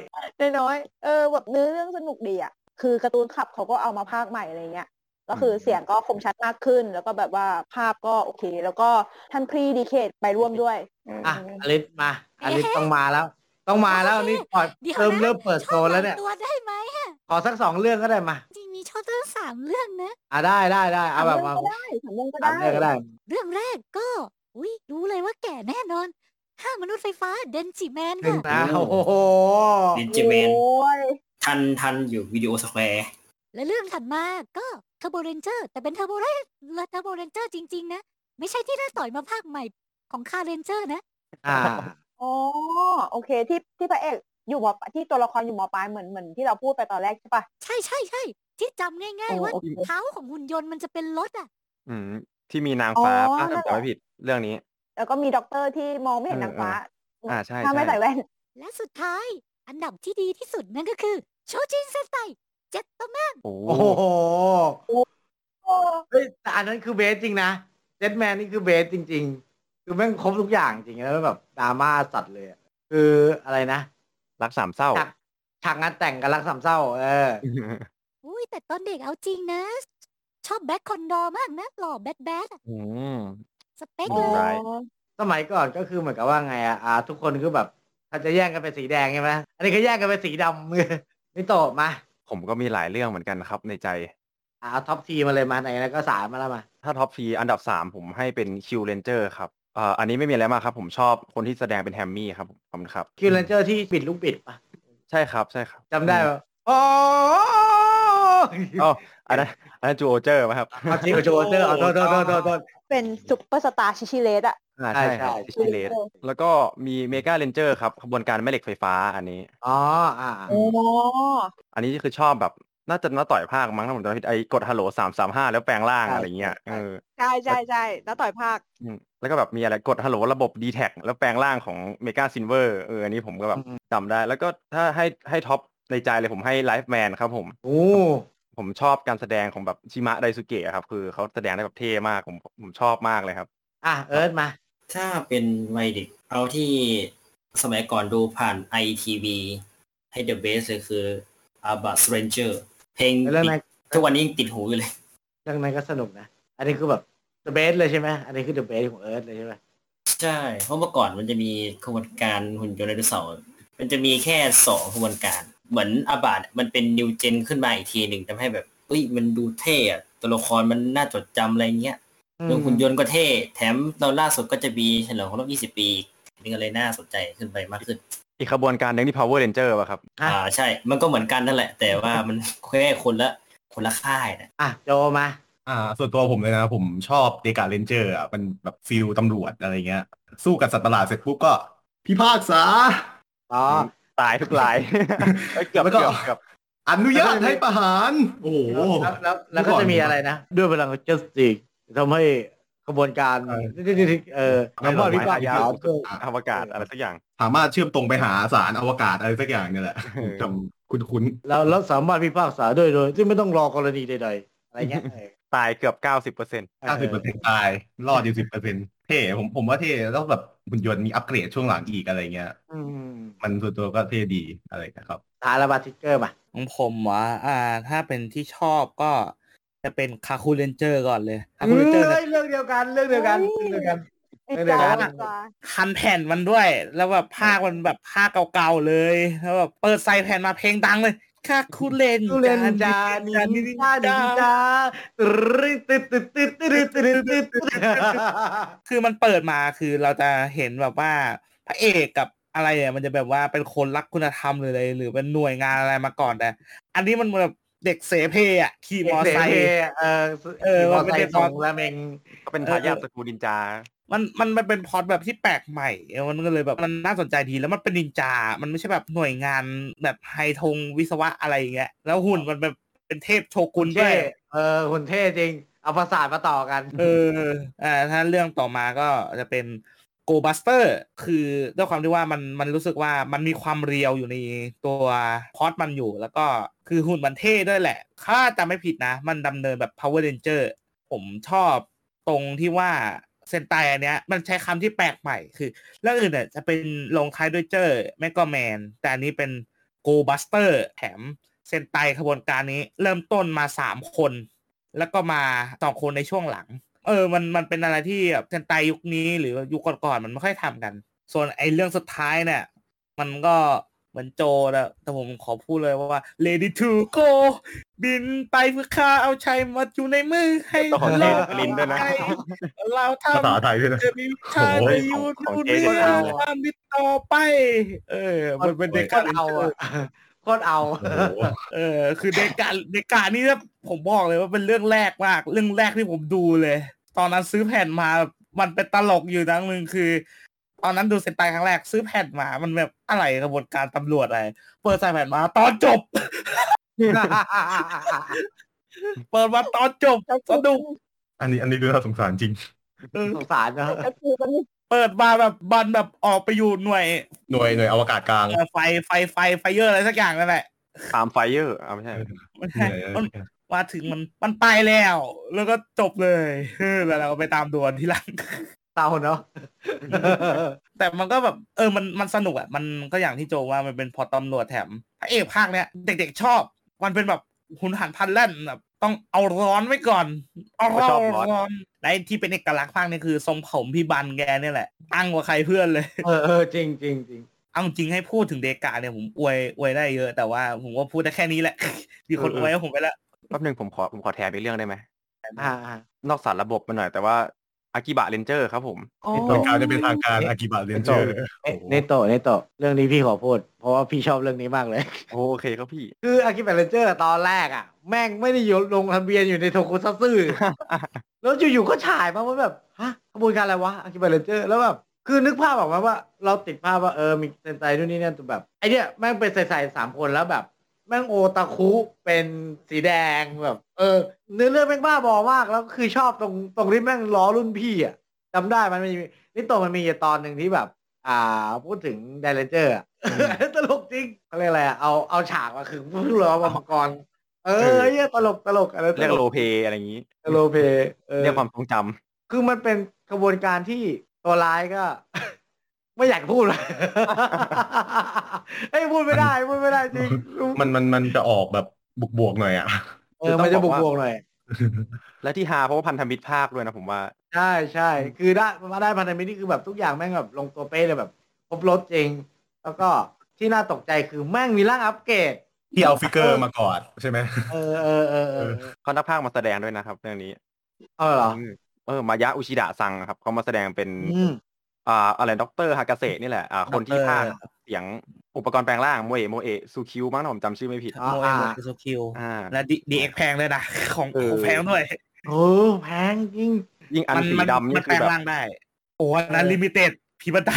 น้อยๆเออแบบเนื้อเรื่องสนุกดีอะคือการ์ตูนคลับเขาก็เอามาภาคใหม่อะไรเงี้ยก็คือเสียงก็คมชัดมากขึ้น แล้วก็แบบว่าภาพก็โอเค แล้วก็ท่านพรีดีเคทไปร่วมด้วย อะอลิสมาอลิสต้องมาแล้ว ต้องมาแล้วนี่ปล่อยเดี๋ยวเริ่มนะเริ่มเปิดโซนแล้วเนี่ย ตัวได้ไหมอะขอสักสองเรื่องก็ได้มา จริงมีชอบตั้งสามเรื่องนะ อะได้ได้ได้เอาแบบมาสามเรื่องก็ได้สามเรื่องก็สามได้ เรื่องก็ได้ เรื่องแรกก็ อุ้ยรู้เลยว่าแก่แน่นอนห้ามนุษย์ไฟฟ้าเดนจิแมนหนึ่งค่ะนะโอ้โหเดนจิแมนโอ้ยทันทันอยู่วิดีโอสแควร์และเรื่องถัดมาก็เทอร์โบเรนเจอร์แต่เป็นเทอร์โบเรนเทอร์โบเรนเจอร์จริง ๆ นะ ไม่ใช่ที่น่าต่อยมาภาคใหม่ของคาเรนเจอร์นะ อ่า อ๋อ โอเค ที่ที่พระเอกอยู่มอที่ตัวละครอยู่มอปลายเหมือนเหมือนที่เราพูดไปตอนแรกใช่ปะใช่ใช่ใช่ที่จำง่ายๆว่าโอเคเท้าของหุ่นยนต์มันจะเป็นรถอะ อืม ที่มีนางฟ้าอ๋อป้านั่นแหละจำไม่ผิดเรื่องนี้ แล้วก็มีด็อกเตอร์ที่มองไม่เห็นเออนางฟ้า อ่าใช่ถ้าไม่ใช่ใส่แว่น และสุดท้าย อันดับที่ดีที่สุดนั่นก็คือโชจินเซนไตเจ็ตตแมนโอ้โอ้โหเฮ้ยแต่อันนั้นคือ best จริงนะเจ็ตแมนนี่คือ best จริงๆ คือแม่งครบทุกอย่างจริงแล้วแบบดราม่าสัตว์เลยอะคืออะไรนะ รักสามเศร้าฉากฉากงานแต่งกันรักสามเศร้า เออ อุ้ยแต่ตอนเด็กเอาจริงนะ ชอบแบล็คคอนดอร์มากนะ หล่อ bad bad อะอืม สเปคอ๋อเลยสมัยก่อนก็คือเหมือนกับว่าไงอะอ่า ทุกคนคือแบบถ้าจะแย่งกันเป็นสีแดงใช่ไหมอันนี้ก็แย่งกันเป็นสีดำมือนี่โตะมาผมก็มีหลายเรื่องเหมือนกันครับในใจ อ่าเอา top three มาเลยมาไหนนะก็สามมาแล้วมาถ้า top three อันดับสามผมให้เป็นคิวเรนเจอร์ครับ เอ่ออันนี้ไม่มีอะไรมากครับ ผมชอบคนที่แสดงเป็นแฮมมี่ครับผมขอบคุณครับ คิวเลนเจอร์ที่บิดลูกบิดปะใช่ครับใช่ครับจำได้ปะโอ้อ๋ออันนั้นอันนั้นจูโอเจอร์ไหมครับเอาจริงกับโจเตอร์เอาโทษโทษโทษโทษโทษ เป็นซุปเปอร์สตาร์ชิชิเลสอะอ่าใช่ใช่ครับใช่ดิชิเลสแล้วก็มีเมกาเรนเจอร์ครับขบวนการแม่เหล็กไฟฟ้าอันนี้ อ๋ออ่า โอ้ อันนี้คือชอบแบบ น่าจะน่าต่อยภาคมั้งถ้าผมจำไม่ผิดไอ้กดฮัลโหลสามสามห้าแล้วแปลงร่างอะไรเงี้ยเออใช่ใช่ใช่แล้วต่อยภาคอืมแล้วก็แบบมีอะไรกดฮัลโหลระบบ d t แทแล้วแปลงร่างของเมกาซินเวอร์เอออันนี้ผมก็แบบจำได้ แล้วก็ถ้าให้ให้ top ในใจเลยผมให้ไลฟ์แมนครับผม โอ้ผมชอบการแสดงของแบบชิมะไดสุเกะครับ คือเขาแสดงได้แบบเท่มากผมผมชอบมากเลยครับ อะเอิร์ธมา ถ้าเป็นวัยเด็กเอาที่สมัยก่อนดูผ่าน ITV ให้ The Best เลยคือ a b a s Ranger เพลง เรื่องนั้นทุกวันนี้ยังติดหูอยู่เลยเรื่องนั้นก็สนุกนะ อันนี้คือแบบ the best เลยใช่ไหมอันนี้คือ the best ของเอิร์ธเลยใช่ไหมใช่เพราะเมื่อก่อนมันจะมีขบวนการหุ่นยนต์ไดโนเสาร์มันจะมีแค่สองขบวนการ เหมือนอาบาดมันเป็นนิวเจนขึ้นมาอีกทีหนึ่งทำให้แบบเอ้ยมันดูเท่อะตัวละครมันน่าจดจำอะไรเงี้ยเรื่องหุ่นยนต์ก็เท่ แถมตอนล่าสุดก็จะมีเฉลิมครบ20 ปีนี่ก็เลยน่าสนใจขึ้นไปมากขึ้น อีกขบวนการหนึงที่ Power Ranger ป่ะครับฮะอ่าใช่ มันก็เหมือนกันนั่นแหละ แต่ว่ามันแค่คนละคนละค่ายนะอะโจมา อ่า ส่วนตัวผมเลยนะ ผมชอบเดกาเรนเจอร์อะมันแบบ feel ตำรวจอะไรเงี้ย สู้กับสัตว์ประหลาดเสร็จปุ๊บก็ พิพากษา อ๋อ ตายทุกราย เอ้ยเกือบแล้วก็ เกือบเกือบ อนุญาตให้ประหาร โอ้โห แล้วแล้วแล้วก็จะมีอะไรนะ ด้วยพลัง justice ทำให้ กระบวนการ เออเออสามารถพิพากษาเพื่ออวกาศอะไรสักอย่าง สามารถเชื่อมตรงไปหาสารอวกาศอะไรสักอย่างเนี่ยแหละเออจำคุ้นแล้วแล้วสามารถพิพากษาด้วยโดยที่ไม่ต้องรอกรณีใดๆอะไรเงี้ยเออตายเกือบเก้าสิบเปอร์เซ็นต์ๆเก้าสิบเปอร์เซ็นต์ตาย รอดอยู่สิบเปอร์เซ็นต์เท่ผมผมว่าเท่แล้วแบบหุ่นยนต์มีอัปเกรดช่วงหลังอีกอะไรเงี้ยอืมมันส่วนตัวก็เท่ดีอะไรนะครับทายระบาดทิกเกอร์มาของผมวะอ่า ถ้าเป็นที่ชอบก็ จะเป็นคาคูเรนเจอร์ก่อนเลยคาคูเรนเจอร์เรื่องเดียวกันเรื่องเดียวกันเรื่องเดียวกันเรื่องเดียวกันคันแผ่นมันด้วย แล้วแบบภาคมันแบบภาคเก่าๆเลยแล้วแบบเปิดไซแผ่นมาเพลงดังเลยคาคูเลนคูเลนจานินิจานิจาตึ๊ดตึ๊ดตึ๊ดตึ๊ดตึ๊ดตึ๊ดตึ๊ดคือมันเปิดมาคือเราจะเห็นแบบว่าพระเอกกับอะไรเนี่ยมันจะแบบว่าเป็นคนรักคุณธรรมหรืออะไรหรือเป็นหน่วยงานอะไรมาก่อนแต่อันนี้มันแบบ เด็กเสเพอะขี่มอไซค์เออเออมมัอนเป็นไซเด็กค์ส่งละเมงก็เป็นทายาทตระกูลนินจา มันมันมันเป็นพล็อดแบบที่แปลกใหม่มันก็เลยแบบมันน่าสนใจดีแล้วมันเป็นนินจา มันไม่ใช่แบบหน่วยงานแบบไฮทงวิศวะอะไรอย่างเงี้ยแล้วหุ่นมันแบบเป็นเทพโชกุนด้เท่วยเออคนเท่จริง เอาภาษาทมาต่อกัน เอออ่าถ้าเรื่องต่อมาก็จะเป็น Go Buster คือด้วยความที่ว่ามันมันรู้สึกว่ามันมีความเรียวอยู่ในตัวพอดมันอยู่ แล้วก็คือหุ่นมันเท่ด้วยแหละ ถ้าจำไม่ผิดนะ มันดำเนินแบบ Power Ranger ผมชอบตรงที่ว่าเซนไตอันเนี้ยมันใช้คำที่แปลกใหม่คือเรื่องอื่นเนี่ยจะเป็นลงท้ายด้วยเจอร์แมกก็แมน แต่อันนี้เป็น Go Buster แถมเซนไตขบวนการนี้ เริ่มต้นมาสามคน แล้วก็มาสองคนในช่วงหลัง เออ มันมันเป็นอะไรที่แบบเซนไตยุคนี้หรือยุคก่อนๆมันไม่ค่อยทำกัน ส่วนไอ้เรื่องสุดท้ายเนี่ย มันก็เหมือนโจนะแต่ผมขอพูดเลยว่า ready to go บินไปเพื่อฆ่าเอาชัยมาอยู่ในมือให้ต้องขอเทเราสลินด้วยนะเราทภาษาไทยด้วยนะำจะมีวิชาโอ้โหในยูของทูเจ๊นี้เอาอะทำติดต่อไป เออ มันเป็นเด็กโคตรเอาอะโคตรเอาโอ้โหเออ คือเดกาเดกานี่นะผมบอกเลยว่าเป็นเรื่องแรกมาก เรื่องแรกที่ผมดูเลย ตอนนั้นซื้อแผ่นมามันเป็นตลกอยู่ทั้งหนึ่งคือ ตอนนั้นดูเซนไตครั้งแรกซื้อแผ่นมามันแบบอะไรกระบวนการตำรวจอะไรเปิดใส่แผ่นมา ตอนจบ เปิดมาตอนจบสนุกอันนี้อันนี้ดูน่าสงสารจริงเออสงสารนะก็คือมันเปิดมาแบบบันแบบออกไปอยู่หน่วย หน่วยหน่วยอวกาศกลางเอ่อไฟไฟไฟไฟเยอร์อะไรสักอย่างนั่นแหละตามไฟเยอร์อ่าไม่ใช่มัน มันมาถึงมันมันไปแล้ว แล้วก็จบเลยเออแล้วเราก็ไปตามดวนที่หลังเศร้าเนาะแต่มันก็แบบเออมันมันสนุกอะมันก็อย่างที่โจว่ามันเป็นพอตำรวจแถมพระเอกภาคเนี้ยเด็กๆชอบ มันเป็นแบบหุนหันพลันแล่นแบบต้องเอาร้อนไว้ก่อน เอาเขาชอบร้อนร้อนในที่เป็นเอกลักษณ์ภาคนี้คือทรงผมพี่บันแกเนี่ยแหละตั้งกว่าใครเพื่อนเลย เออเออจริงจริงจริงเอาจริงให้พูดถึงเดกาเนี่ยผมอวยอวยได้เยอะ แต่ว่าผมก็พูดได้แค่นี้แหละมีคนอวยให้ผมไปแล้ว แป๊บหนึงผมขอผมขอแถมอีกเรื่องได้ไหมอ่าอ่านอกสารระบบมาหน่อยแต่ว่าอากิบะเรนเจอร์ครับผมอ๋อเป็นการจะเป็นทางการอากิบะเรนเจอร์เอ๊ะเนโตะเนโตะเรื่องนี้พี่ขอพูด เพราะว่าพี่ชอบเรื่องนี้มากเลย โอเคครับพี่ คืออากิบะเรนเจอร์ตอนแรกอะ แม่งไม่ได้อยู่ลงทะเบียนอยู่ในโทคุซัตสึแล้วอยู่ๆก็ฉายมาว่าแบบฮะขบวนการอะไรวะอากิบะเรนเจอร์แล้วแบบคือนึกภาพออกมาว่า เราติดภาพว่าเออมีเซนไตนู่นนี่นั่นแต่แบบไอเนี้ยแม่งเป็นใส่ๆสามคนแล้วแบบ แม่งโอตาคุเป็นสีแดงแบบ เออ เนื้อเรื่องแม่งบ้าบอมากแล้วก็คือชอบตรงตรงที่แม่งล้อรุ่นพี่อะจำได้มันมีนี่ตัวมันมีอยู่ตอนหนึ่งที่แบบ อ่าพูดถึงไดเรนเจอร์อะตลกจริงเขาเรียกอะไรอะเอาเอาฉากมาคือพูดล้อมามังกรเออไอ้เหี้ยตลกตลกอะไรตเรียกลโลกเพอะไรอย่างนี้โลเพเออเรียกความทรงจำคือมันเป็นกระบวนการที่ตัวร้ายก็ ไม่อยากพูดเลยเอ้ยพูดไม่ได้พูดไม่ได้จริงมันมันมันจะออกแบบบวกบวกๆหน่อยอะเออมันจะบวกบวกๆหน่อยและที่ฮาเพราะว่าพันธมิตรพากย์ด้วยนะผมว่า ใช่ใช่คือได้มาได้พันธมิตรนี่คือแบบทุกอย่างแม่งแบบลงตัวเป๊ะเลยแบบครบรสจริง แล้วก็ที่น่าตกใจคือแม่งมีร่างอัปเกรดที่เอา figure มากอดใช่ไหมเออเออเออเออเขานักพากย์มาแสดงด้วยนะครับ เรื่องนี้ เออเหรอมเออมายะอุชิดะซังครับเขามาแสดงเป็น อืมอ่าอะไรด็อกเตอร์ฮากาเซนี่แหละอ่าคนที่ด็อกเตอร์ภาคเสียงอุปกรณ์แปลงร่างโมเอะโมเอะซูคิวมั้งนะผมจำชื่อไม่ผิดอ่าโมเอโมเอโซคิวอ่าและ DX แพงด้วยนะของเออของแพงด้วยโอ้แพงจริงยิ่งอันมันสีมันดำมันี่นคืแปลองแบบร่างได้ โอ้อันนั้น limited P-Bandai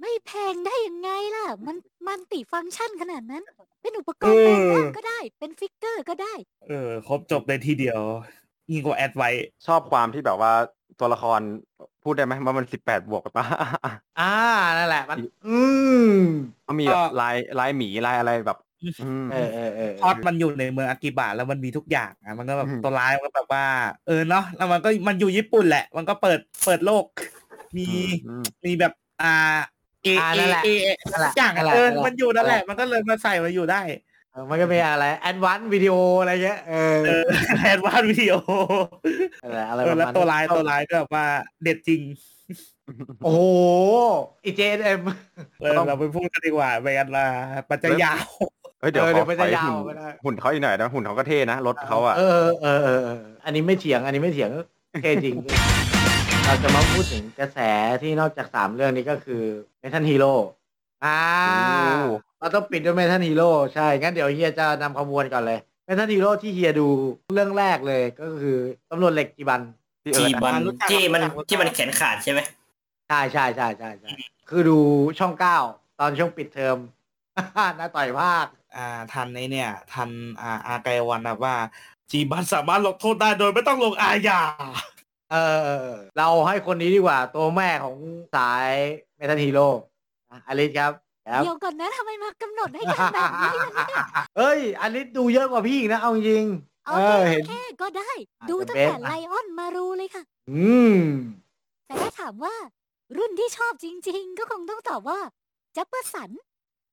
ไม่แพงได้ยังไงล่ะ มัน multi-function ขนาดนั้น เป็นอุปกรณ์แปลงร่างก็ได้ เป็น figure ก็ได้ เออ ครบจบในทีเดียวยิ่งกว่าแอดไว้ ชอบความที่แบบว่าตัวละคร พูดได้ไหมว่ามันสิบแปดบวกปะอ่านั่นแหละ มัน อืมมันมีแบบลายลายหมีลายอะไรแบบอืมเออเออเออพอดมันอยู่ในเมืองอากิบะแล้วมันมีทุกอย่างอะมันก็แบบอืมตัวร้ายมันก็แบบว่า เออเนาะแล้วมันก็มันอยู่ญี่ปุ่นแหละ มันก็เปิดเปิดโลก มีอืมมีแบบอ่าเออ่าเอนั่นแหละเอนั่นแหละอย่างนั่อะนแหละเออนั่นแหละมันอยู่นั่นแหละนั่นแหละ มันก็เลยมาใส่มาอยู่ได้เออ มันก็มีอะไรแอดวานซ์วิดีโออะไรเงี้ยเออเออแอดวานวิดีโออะไรอะไรเอปอระแล้วมาณตัวนั้นร้ายตัวร้ายก็แบบว่าเด็ดจริง โอ้โหอีเจเอ็มเออเราไปพูดกันดีกว่าไปกันละปัจจัยยาวเฮ้ยเดี๋ยวเออขเดี๋อยวมันขอจะให้ยาวหุ่นไปได้หุ่นเขาอีกหน่อยนะหุ่นเขาก็เท่นะรถเขาอะเออเออเออเอออันนี้ไม่เถียง อันนี้ไม่เถียงเท่จริง เราจะมาพูดถึงกระแสที่นอกจากสามเรื่องนี้ก็คือMetal Hero อ่าโอ้ เราต้องปิดด้วย Metal Hero ใช่ งั้นเดี๋ยวเฮียจะนำขบวนก่อนเลย Metal Hero ที่เฮียดูเรื่องแรกเลยก็คือตำรวจเหล็กจีบันที่เอิจีร์ธบันอะรู้จักที่มันรู้จักที่มันแขนขาดใช่ไหมใช่ใช่ใช่ใช่ใช่คือดูช่องเก้าตอนช่วงปิดเทอมน้าต๋อยพากย์ อ่า ทันในเนี่ย ทันอ่าอาไกวันแบบว่า จีบันสามารถลงโทษได้โดยไม่ต้องลงอาญาเออ เราให้คนนี้ดีกว่า ตัวแม่ของสาย Metal Hero อะอลิสครับ ครับ เดี๋ยวก่อนนะทำไมมากำหนดให้กันแบบนี้ล่ะเนี่ยเอ้ยอลิสดูเยอะกว่าพี่อีกนะ เอาจริงเอาเอแค่อเห็นแค่ก็ได้ อะดูเดี๋ยวตั้งแต่เบสอะไลออนมารูเลยค่ะ อืม แต่ถ้าถามว่า รุ่นที่ชอบจริง ๆ ก็คงต้องตอบว่าจัปเปอร์สัน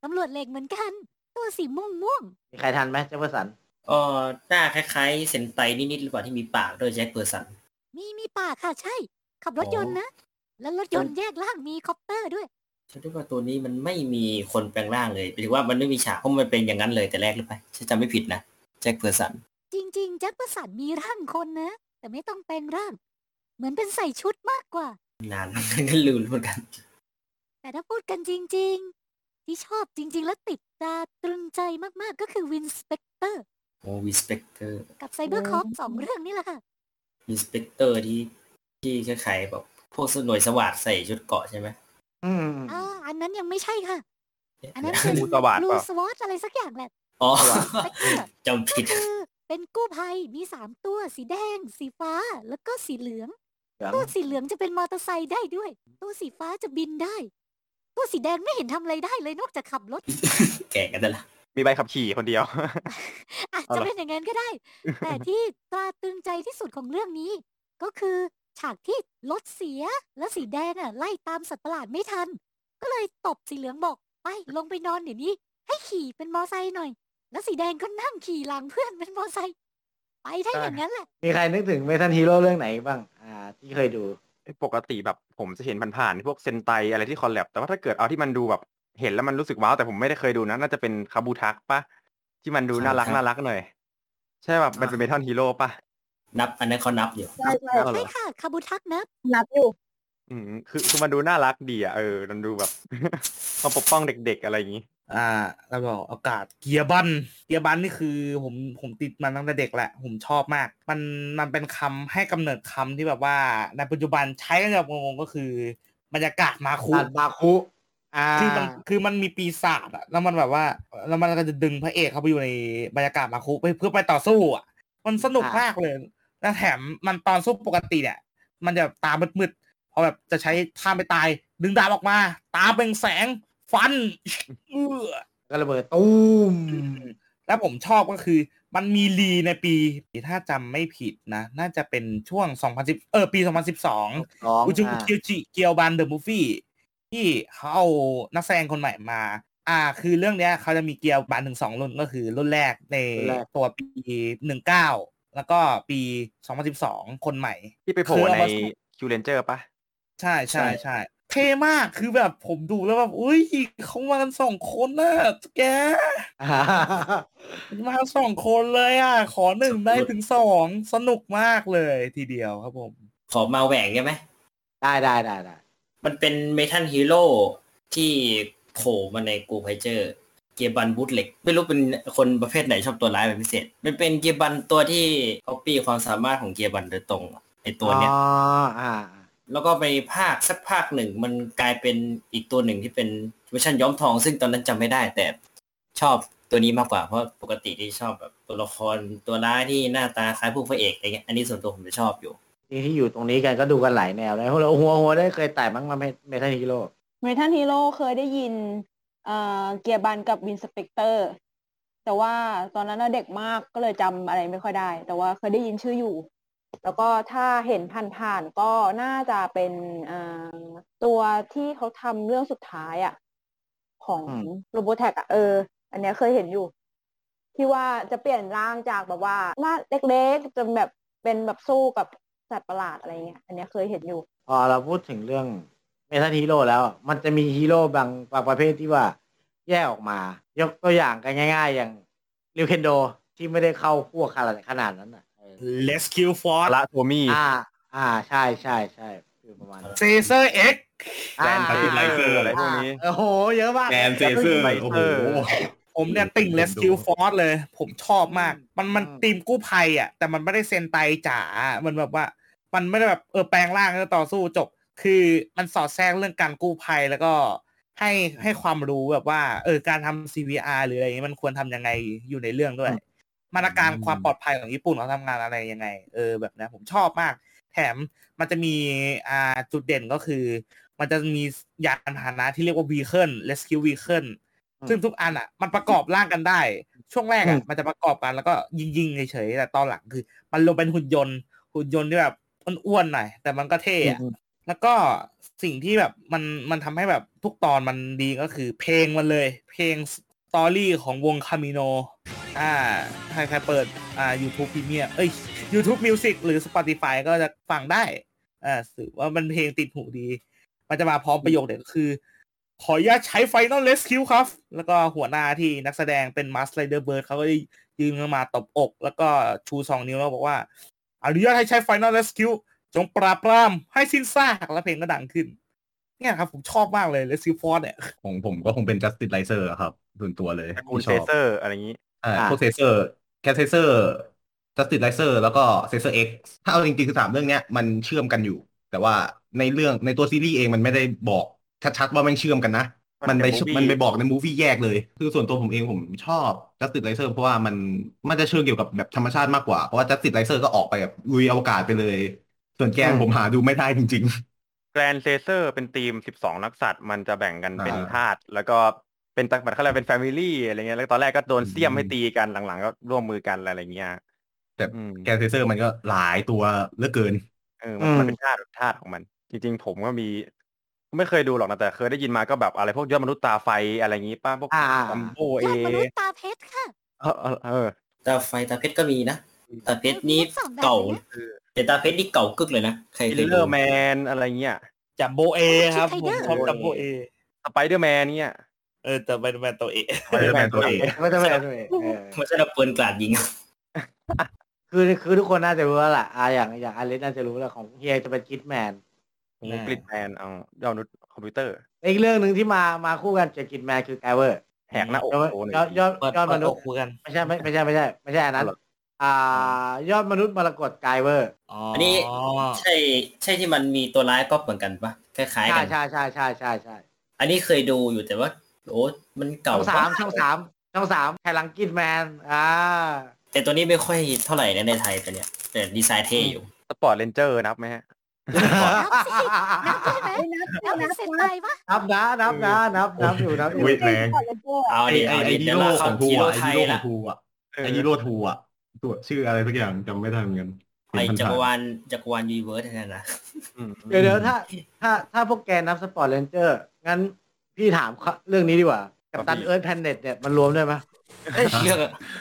ตำรวจเหล็กเหมือนกัน ตัวสีม่วงม่วงมีใครทันไหมเจฟเฟอร์สัน เออหน้าคล้ายๆเซนไตนิดๆหรือเปล่าที่มีปากด้วยแจ็คเพอร์สัน ๆมีมีปากค่ะใช่ ขับรถอ๋อยนต์นะ แล้วรถยนต์แยกร่างมี copter ด้วย ฉันคิดว่าตัวนี้มันไม่มีคนแปลงร่างเลยหรือว่ามันไม่มีฉากเพราะมันเป็นอย่างนั้นเลยแต่แรกหรือเปล่าฉันจำไม่ผิดนะแจ็คเพอร์สันจริงๆจัปเปอร์สันมีร่างคนนะ แต่ไม่ต้องแปลงร่าง เหมือนเป็นใส่ชุดมากกว่า นานก็ลืมเหมือนกัน แต่ถ้าพูดกันจริง ๆ ที่ชอบจริง ๆ แล้วติดตาตรึงใจมากๆก็คือวินสเปกเตอร์โอ้วิสเปกเตอร์กับไซเบอร์คอปสองเรื่องนี่แหละค่ะวิสเปกเตอร์ที่ที่คล้ายๆแบบพวกหน่วยสวัสดใส่ชุดเกราะใช่ไหม อืมอ่าอันนั้นยังไม่ใช่ค่ะเอ๊ะอันนั้นเป็นงูสวัสดลูเปล่าสวอตอะไรสักอย่างแหละอ๋อสเปกเตอร์จำผิด คือเป็นกู้ภัยมีสามตัวสีแดง สีฟ้าแล้วก็สีเหลือง เหลืองตัวสีเหลืองจะเป็นมอเตอร์ไซค์ได้ด้วยตัวสีฟ้าจะบินได้ตัวสีแดงไม่เห็นทำอะไรได้เลยนอกจากขับรถ แก่กันแต่ละมีใบขับขี่คนเดียว อาจเอาจะเหรอ เป็นอย่างนั้นก็ได้ แต่ที่ตราตรึงใจที่สุดของเรื่องนี้ ก็คือ ฉากที่รถเสียแล้วสีแดงอะไล่ตามสัตว์ประหลาดไม่ทัน ก็เลยตบสีเหลืองบอก ไปลงไปนอนเดี๋ยวนี้ ให้ขี่เป็นมอไซค์หน่อย แล้วสีแดงก็นั่งขี่หลังเพื่อนเป็นมอไซค์ไปได้อย่างนั้นแหละมีใครนึกถึง Metal Hero เรื่องไหนบ้าง อ่า ที่เคยดูปกติแบบผมจะเห็นผ่านๆพวกเซนไตอะไรที่ collab แต่ว่าถ้าเกิดเอาที่มันดูแบบเห็นแล้วมันรู้สึก wow แต่ผมไม่ได้เคยดูนะน่าจะเป็นคาบูทักปะที่มันดูน่ารักน่ารักหน่อย ใช่แบบมันเป็น Metal Hero ปะ นับ อันนั้นเขานับอยู่ใช่ใช่เอาเหรใช่อค่ะคาบูทักนะนับอยู่อืมคือคือมันดูน่ารักดีอะเออมันดูแบบมาปกป้องเด็กๆอะไรอย่างนี้ อ่า แล้วก็อวกาศเกียร์บันเกียร์บันนี่คือผมผมติดมันตั้งแต่เด็กแหละ ผมชอบมาก มันมันเป็นคำให้กำเนิดคำที่แบบว่า ในปัจจุบันใช้กันแบบงงๆก็คือบรรยากาศมาคุอ่านบาคุอ่าคือมันคือมันมีปีศาจอะแล้วมันแบบว่า แล้วมันก็จะดึงพระเอกเข้าไปอยู่ในบรรยากาศมาคุไปเพื่อไปต่อสู้อะมันสนุกมากเลย แล้วแถมมันตอนสู้ปกติเนี่ยมันจะตามืดๆพอแบบจะใช้ท่าไม่ตาย ดึงดาบออกมา ตาเป็นแสงฟันเอื้อก็ระเบิดตู้มแล้วผมชอบก็คือ มันมีรีในปี ถ้าจำไม่ผิดนะ น่าจะเป็นช่วง 2010 เออ ปี 2012สองอุจุอ่าเกียวจิเกียวบันเดอะมูฟฟี่ที่เขาเอานักแสดงคนใหม่มา อ่า คือเรื่องเนี้ยเขาจะมีเกียวบันถึงสองรุ่นก็คือรุ่นแรกในรุ่นแรกตัวปี 19 แล้วก็ปี 2012 คนใหม่ ที่ไปโผล่คือเอาในมาคิวเลนเจอร์ปะใช่ใช่ใช่ใช่เท่มากคือแบบผมดูแล้วแบบอุ้ยเขามากันสองคนน่ะแกมาสองคนเลยอะ ขอหนึ่งได้ถึงสองสนุกมากเลยทีเดียวครับผม ขอมาแหวงใช่ไหมได้ได้ได้ได้มันเป็น Metal Hero ที่โผล่มาในกูไพเจอร์ เกียร์บันบูทเหล็ก ไม่รู้เป็นคนประเภทไหนชอบตัวร้ายเป็นพิเศษ มันเป็นเกียร์บันตัวที่เขาปี้ความสามารถของเกียร์บันโดยตรงอะไอตัวเนี้ยอ๋ออ่าแล้วก็ไปภาคสักภาคหนึ่งมันกลายเป็นอีกตัวหนึ่งที่เป็นเวอร์ชันย้อมทอง ซึ่งตอนนั้นจำไม่ได้แต่ชอบตัวนี้มากกว่าเพราะปกติที่ชอบแบบตัวละครตัวร้ายที่หน้าตาคล้ายผู้พระเอกอะไรเงี้ยอันนี้ส่วนตัวผมจะชอบอยู่ที่ที่อยู่ตรงนี้กันก็ดูกันหลายแนวเลยหัวหัวหัวได้เคยแต่บ้างมา Metal Hero Metal Hero เคยได้ยิน เอ่อเกียร์บันกับวินสเปกเตอร์ แต่ว่าตอนนั้นน่ะเด็กมากก็เลยจำอะไรไม่ค่อยได้ แต่ว่าเคยได้ยินชื่ออยู่ แล้วก็ถ้าเห็นผ่านๆก็น่าจะเป็นเอ่อตัวที่เขาทำเรื่องสุดท้ายอะของโรบอทแท็กอะเออ อันเนี้ยเคยเห็นอยู่ ที่ว่าจะเปลี่ยนร่างจากแบบว่าหน้าเล็กๆจนแบบเป็นแบบสู้กับสัตว์ประหลาดอะไรเงี้ย อันเนี้ยเคยเห็นอยู่ พอเราพูดถึงเรื่อง เมทัลฮีโร่แล้ว มันจะมีฮีโร่บางบางประเภทที่ว่าแยกออกมา ยกตัวอย่างกันง่าย ๆ อย่างริวเคนโดที่ไม่ได้เข้าพวกขนาดขนาดนั้นอะเออ Rescue Force ละโทมี่อ่า อ่าใช่ใช่ใช่คือประมาณนั้น Sazer X แกรนด์อ่าไรเซอร์อะไรพวกนี้โอ้โห เยอะมากแกนเซเซอร์โอ้โหผมเนี่ยติ่ง Rescue Force เลย ผมชอบมาก มันมันอืมทีมกู้ภัยอะ แต่มันไม่ได้เซนไตจ๋ามันแบบว่า มันไม่ได้แบบเออแปลงร่างแล้วต่อสู้จบ คือมันสอดแทรกเรื่องการกู้ภัยแล้วก็ให้ให้ความรู้แบบว่า เออการทำ CVR หรืออะไรอย่างนี้มันควรทำยังไงอยู่ในเรื่องด้วย มาตรการความปลอดภัยของญี่ปุ่นเขาทำงานอะไรยังไง เออแบบเนี้ยผมชอบมาก แถมมันจะมีอ่าจุดเด่นก็คือ มันจะมียานพาหนะที่เรียกว่า vehicle rescue vehicle ซึ่งทุกอันอะ มันประกอบร่างกันได้ ช่วงแรกอือะมมันจะประกอบกันแล้วก็ยิงยิงๆเฉยๆแต่ตอนหลังคือ มันลงเป็นหุ่นยนต์หุ่นยนต์ที่แบบอ้วนๆหน่อยแต่มันก็เท่อะอืม แล้วก็สิ่งที่แบบมันมันทำให้แบบทุกตอนมันดีก็คือเพลงมันเลย เพลงสตอรี่ของวงคามิโนอ่าใครใครเปิดอ่า YouTube Premium เอ้ย YouTube Music หรือ Spotify ก็จะฟังได้อ่าถือว่ามันเพลงติดหูดี มันจะมาพร้อมประโยคเด็ดก็คือ ขออนุญาตใช้ Final Rescue ครับ แล้วก็หัวหน้าที่นักแสดงเป็น Mars Rider Bird เขาก็ได้ยืนขึ้นมาตบอก แล้วก็ชูสองนิ้วแล้วบอกว่า อนุญาตให้ใช้ Final Rescue จงปราบปรามให้สิ้นซากแล้วเพลงก็ดังขึ้น เนี่ยครับผมชอบมากเลย Rescue Force เนี่ยของผมก็คงเป็น Justice Riser อะครับส่วนตัวเลยตระกูลที่ชเซอบเซอร์อะไรอย่างนี้อ่าอ่าพวกเซเซอร์แคทเซเซอร์ Justice Riser แล้วก็เซเซอร์ X ถ้าเอาจริงๆคือสามเรื่องเนี้ยมันเชื่อมกันอยู่ แต่ว่าในเรื่องในตัวซีรีส์เองมันไม่ได้บอกชัดๆว่ามันเชื่อมกันนะ มัมันนไปเป็น movie มันไปบอกใน movie แยกเลย คือส่วนตัวผมเองผมชอบ Justice Riser เพราะว่ามันมันจะเชื่อมเกี่ยวกับแบบธรรมชาติมากกว่า เพราะว่า Justice Riser ก็ออกไปแบบลุยอวกาศไปเลย ส่วนแกนอืมผมหาดูไม่ได้จริงแกรนเซเซอร์เป็นทีม 12 นักษัตร มันจะแบ่งกันเป็นอ่าธาตุแล้วก็เป็นตักบัตรเขาเรียกเป็น family อะไรเงี้ยแล้วตอนแรกก็โดนอืมเสี้ยมให้ตีกันหลังๆ ก็ร่วมมือกันอะไรเงี้ยๆแต่อืมแกนเซเซอร์มันก็หลายตัวเหลือเกินเออมันอืมมันเป็นธาตุธาตุของมัน จริง ๆ ผมก็มีไม่เคยดูหรอกนะแต่เคยได้ยินมาก็แบบอะไรพวกยอดมนุษย์ตาไฟอะไรอย่างงี้ป้าพวกอ่าจัมโบเอยอดมนุษย์ตาเพชรค่ะเออเออเออตาไฟตาเพชรก็มีนะตาเพชรนี้สองแบบเก่าเลยนะ แต่ตาเพชรนี่เก่ากึกเลยนะใครคิเคลยเลดูอร์แมนอะไรเงี้ยจัมโบเอครับ Kids ผม Tiger ชอบจัมโบเอสไปเดอร์แมนเนี่ยเออแต่เป็นแมนตัวเอ Spider-Man ตัวเอกไม่ต้องไปด้วยเออไม่ใช่เราปืนกราดยิง คือคือทุกคนน่าจะรู้แล้วล่ะอ่าอย่างอย่างอเล็กน่าจะรู้แล้วของเฮียจะเป็นคิดแมนโอ้กริดแมนเอายอดมนุษย์คอมพิวเตอร์ อีกเรื่องหนึ่งที่มามาคู่กันกับกิดแมนคือไกเวอร์แหกหน้าอกยอดโชว์หน่ยออดยยอดเปิดยอดเปิมดนุอษกย์คุยกัน ไม่ใช่ไม่ไม่ใช่ไม่ใช่ไม่ใช่อันนั้นเอาเหรอ อ่ายอดมนุษย์มรกตไกเวอร์อันนี้ใช่ใช่ที่มันมีตัวร้ายก็เหมือนกันปะคล้ายๆใช่กันใช่ใช่ใช่ใช่ใช่อันนี้เคยดูอยู่แต่ว่าโอ้มันช่เก่าองสามช่องสามช่องสามไทยลังกิดแมนอ่าแต่ตัวนี้ไม่ค่อยเท่าไหร่นะในไทยแต่เนี่ยแต่ดีไซน์เท่อยู่สปอร์ตเลนเจอร์นับไหมฮะนับใช่ไหมนับเป็นเซนไตปะนับนะนับนะนับนับอยู่นับอยู่อุ๊ยแรงเอาไอดิไอเอาไอดิฮีเดี๋ยวโร่เราขเข้าองทูฮีโร่อะไทฮียโร่ขอละงทูอะ เออไอฮีโร่ทูอะตัวชื่ออะไรสักอย่างจำไม่ได้เหมือนกันไอจักรวาลจักรวาลยูนิเวิร์สนั่นนะอืมเดี๋ยวเดี๋ยวถ้า ถ้าถ้าพวกแกนับสปอร์ตเลนเจอร์งั้นพี่ถามเรื่องนี้ดีกว่า กับตันเอิร์ธแพนเน็ตเนี่ยมันรวมได้ไหมเอ้ยเรื่อง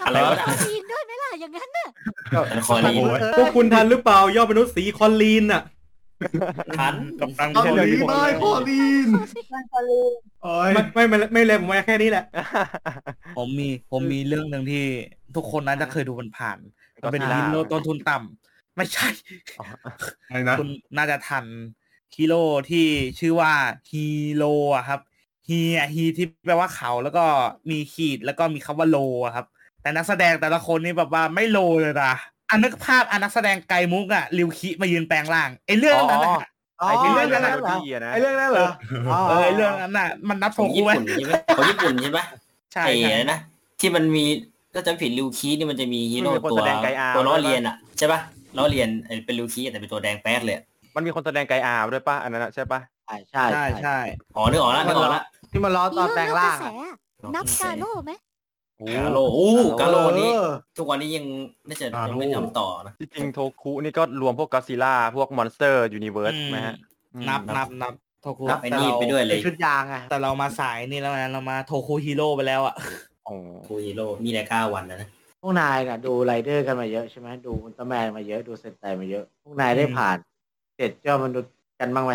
อะไรวะทำซีนด้วยไหมล่ะอย่างนั้นน่ะแต่คอรีนพวกคุณทันหรือเปล่ายอดมนุษย์สีคอนลีนอะ ทันกับตังเอาคอเลลียไม่พอลีนโอ้ยไม่ไม่ไม่ไม่เลยผมมาแค่นี้แหละ ผมมีผมมีเรื่องหนึ่งที่ทุกคนน่าจะเคยดูมันผ่านๆมันเป็น Godzilla ฮีโร่ต้นทุนต่ำไม่ใช่อะไรนะคุณน่าจะทันฮีโร่ที่ชื่อว่าฮีโร่อะครับฮีอะฮีที่แปลว่าเขาแล้วก็มีขีดแล้วก็มีคำว่าโลอะครับ แต่นักแสดงแต่ละคนนี่แบบว่าไม่โลเลยนะ อันนึกภาพอันนักแสดงไกลมุกอะริวคิมายืนแปลงร่างไอ้เรื่องนั้นนะอ๋อไอ้ที่ไอ้เรื่เรื่อองงนั้นั้นนเหรอดีอะนะไอ้เรื่องนั้นเหรออ๋อเออไอ้เรื่องนั้นน่ะมันนับขโทองกูญี่ไหมปุ่นใช่ไหมของญี่ปุ่นใช่ปะใช่ไอ้ใช่นะที่มันมีก็จะผิดริวคีนี่มันจะมีฮีโร่มีคนตัวแสดงไกอาร์ตัวล้อด้วยปะเลียนอะใช่ปะล้อเลียนไอ้เป็นริวคีแต่เป็นตัวแดงแป๊ดเลยอะมันมีคนแสดงไกอาร์ด้วยป่ะอันนั้นอะใช่ป่ะใช่ใช่ใช่ใช่อ๋อนึกออกแล้วนึกออกแล้วที่มันล้อตอนแปลงร่างมีอะเรื่องกระแสอะนับกาโร่ไหมโอ้ กาโร่โอ้กาโร่นี่เออทุกวันนี้ยังน่าจะกาโลยังไม่ทำต่อนะที่จริงโทคุนี่ก็รวมพวกก็อดซิลล่าพวก Monster Universe ไหมฮะนับนับนับโทกูนับไอ้นี่ไปด้วยเลยเป็นชุดยางไงแต่เรามาสายนี่แล้วนะเรามาโทคูฮีโร่ไปแล้วอะอ๋อคูฮีโร่มีแต่เก้าวันนะนะพวกนายน่ะดูไรเดอร์กันมาเยอะใช่ไหมดูอุลตร้าแมนมาเยอะดูเซนไตมาเยอะพวกนายได้ผ่านเจ็ดยอดมนุษย์กันบ้างไหม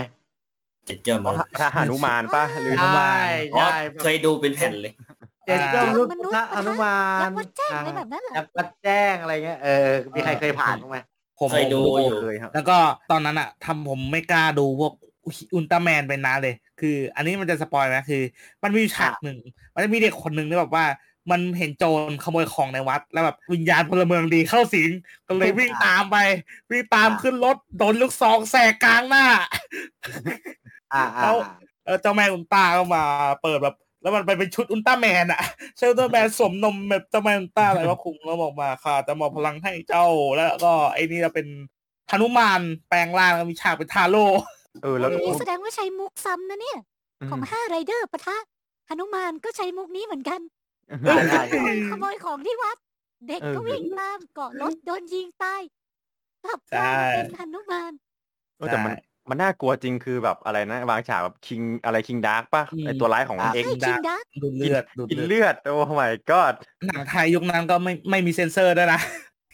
เจ็ดเจ้ามันถ้าหานุมานป่ะหรือหนุมานใช่อ๋อใช่เคยดูเป็นแผ่นเลย เจ็ดยอดมนุษย์มนุษย์พระหนุมานยักษ์วัดแจ้งอะไรแบบนั้นเหรอ ยักษ์วัดแจ้งอะไรเงี้ยเออมีใครเคยผ่านบ้างไหมผมเคยดูอยู่ เคยครับแล้วก็ตอนนั้นอะทำผมไม่กล้าดูพวกอุลตร้าแมนไปนานเลย คือ อันนี้มันจะ spoil ไหมคือ มันมีฉากหนึ่งมันจะมีเด็กคนหนึ่งที่แบบว่า มันเห็นโจรขโมยของในวัด แล้วแบบวิญญาณพลเมืองดีเข้าสิงก็เลยวิ่งตามไป วิ่งตามขึ้นรถโดนลูกซองแสกกลางหน้า อ่าอ่า แล้วอ่าเออเจ้าแม่อุลตร้าก็มาเปิดแบบ แล้วมันไปเป็นชุดอุลตร้าแมนอะใช่อุลตร้าแมนสวมนมแบบเจ้าแม่อุลตร้าอะไรว่าคุงแล้วบอกมาค่ะจะมอบพลังให้เจ้า แล้วก็ไอ้นี่จะเป็นฮนุมานแปลงร่างแล้วมีฉากเป็นทาโร่เออแล้วนี่แสดงว่าใช้มุกซ้ำนะเนี่ย ของห้าไรเดอร์ปะทะหนุมานก็ใช้มุกนี้เหมือนกันใช่ใช่ขโมยขโมยของที่วัด เด็กเออก็วิ่งตามเกาะรถโดนยิงตายกลับใช่กลายเป็นหนุมานเออแต่มัน มันน่ากลัวจริงคือแบบอะไรนะบางฉากแบบคิงอะไรคิงดาร์กป่ะอืมไอตัวร้ายของอะเอ็กใช่คิงดักดูดเลือดดูดกินเลือดเลือดโอ้ my god หนังไทยยุคนั้นก็ไม่ไม่มีเซ็นเซอร์ด้วยนะ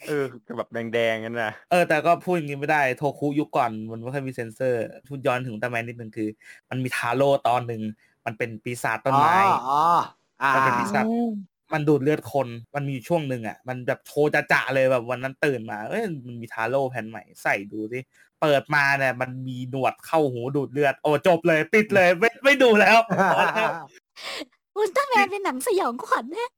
เออแบบแดงๆกันนะเออแต่ก็พูดอย่างนี้ไม่ได้โทคุยุคก่อนมันไม่ค่อยมีเซ็นเซอร์พูดย้อนถึงตาแมนนิดนึงคือ มันมีทาโร่ตอนหนึ่งมันเป็นปีศาจต้นไม้อ๋ออ๋ออ่ามันเป็นปีศาจมันดูดเลือดคน มันมีอยู่ช่วงหนึ่งอะ มันแบบโชว์จะจะๆเลยแบบวันนั้นตื่นมา เอ้ย มันมีทาโร่แผ่นใหม่ใส่ดูสิ เปิดมาเนี่ยมันมีหนวดเข้าหูดูดเลือด โอ้จบเลยปิดเลยไม่ไม่ดูแล้วอุลตร้าแมนเป็นหนังสยองขวัญเนี่ย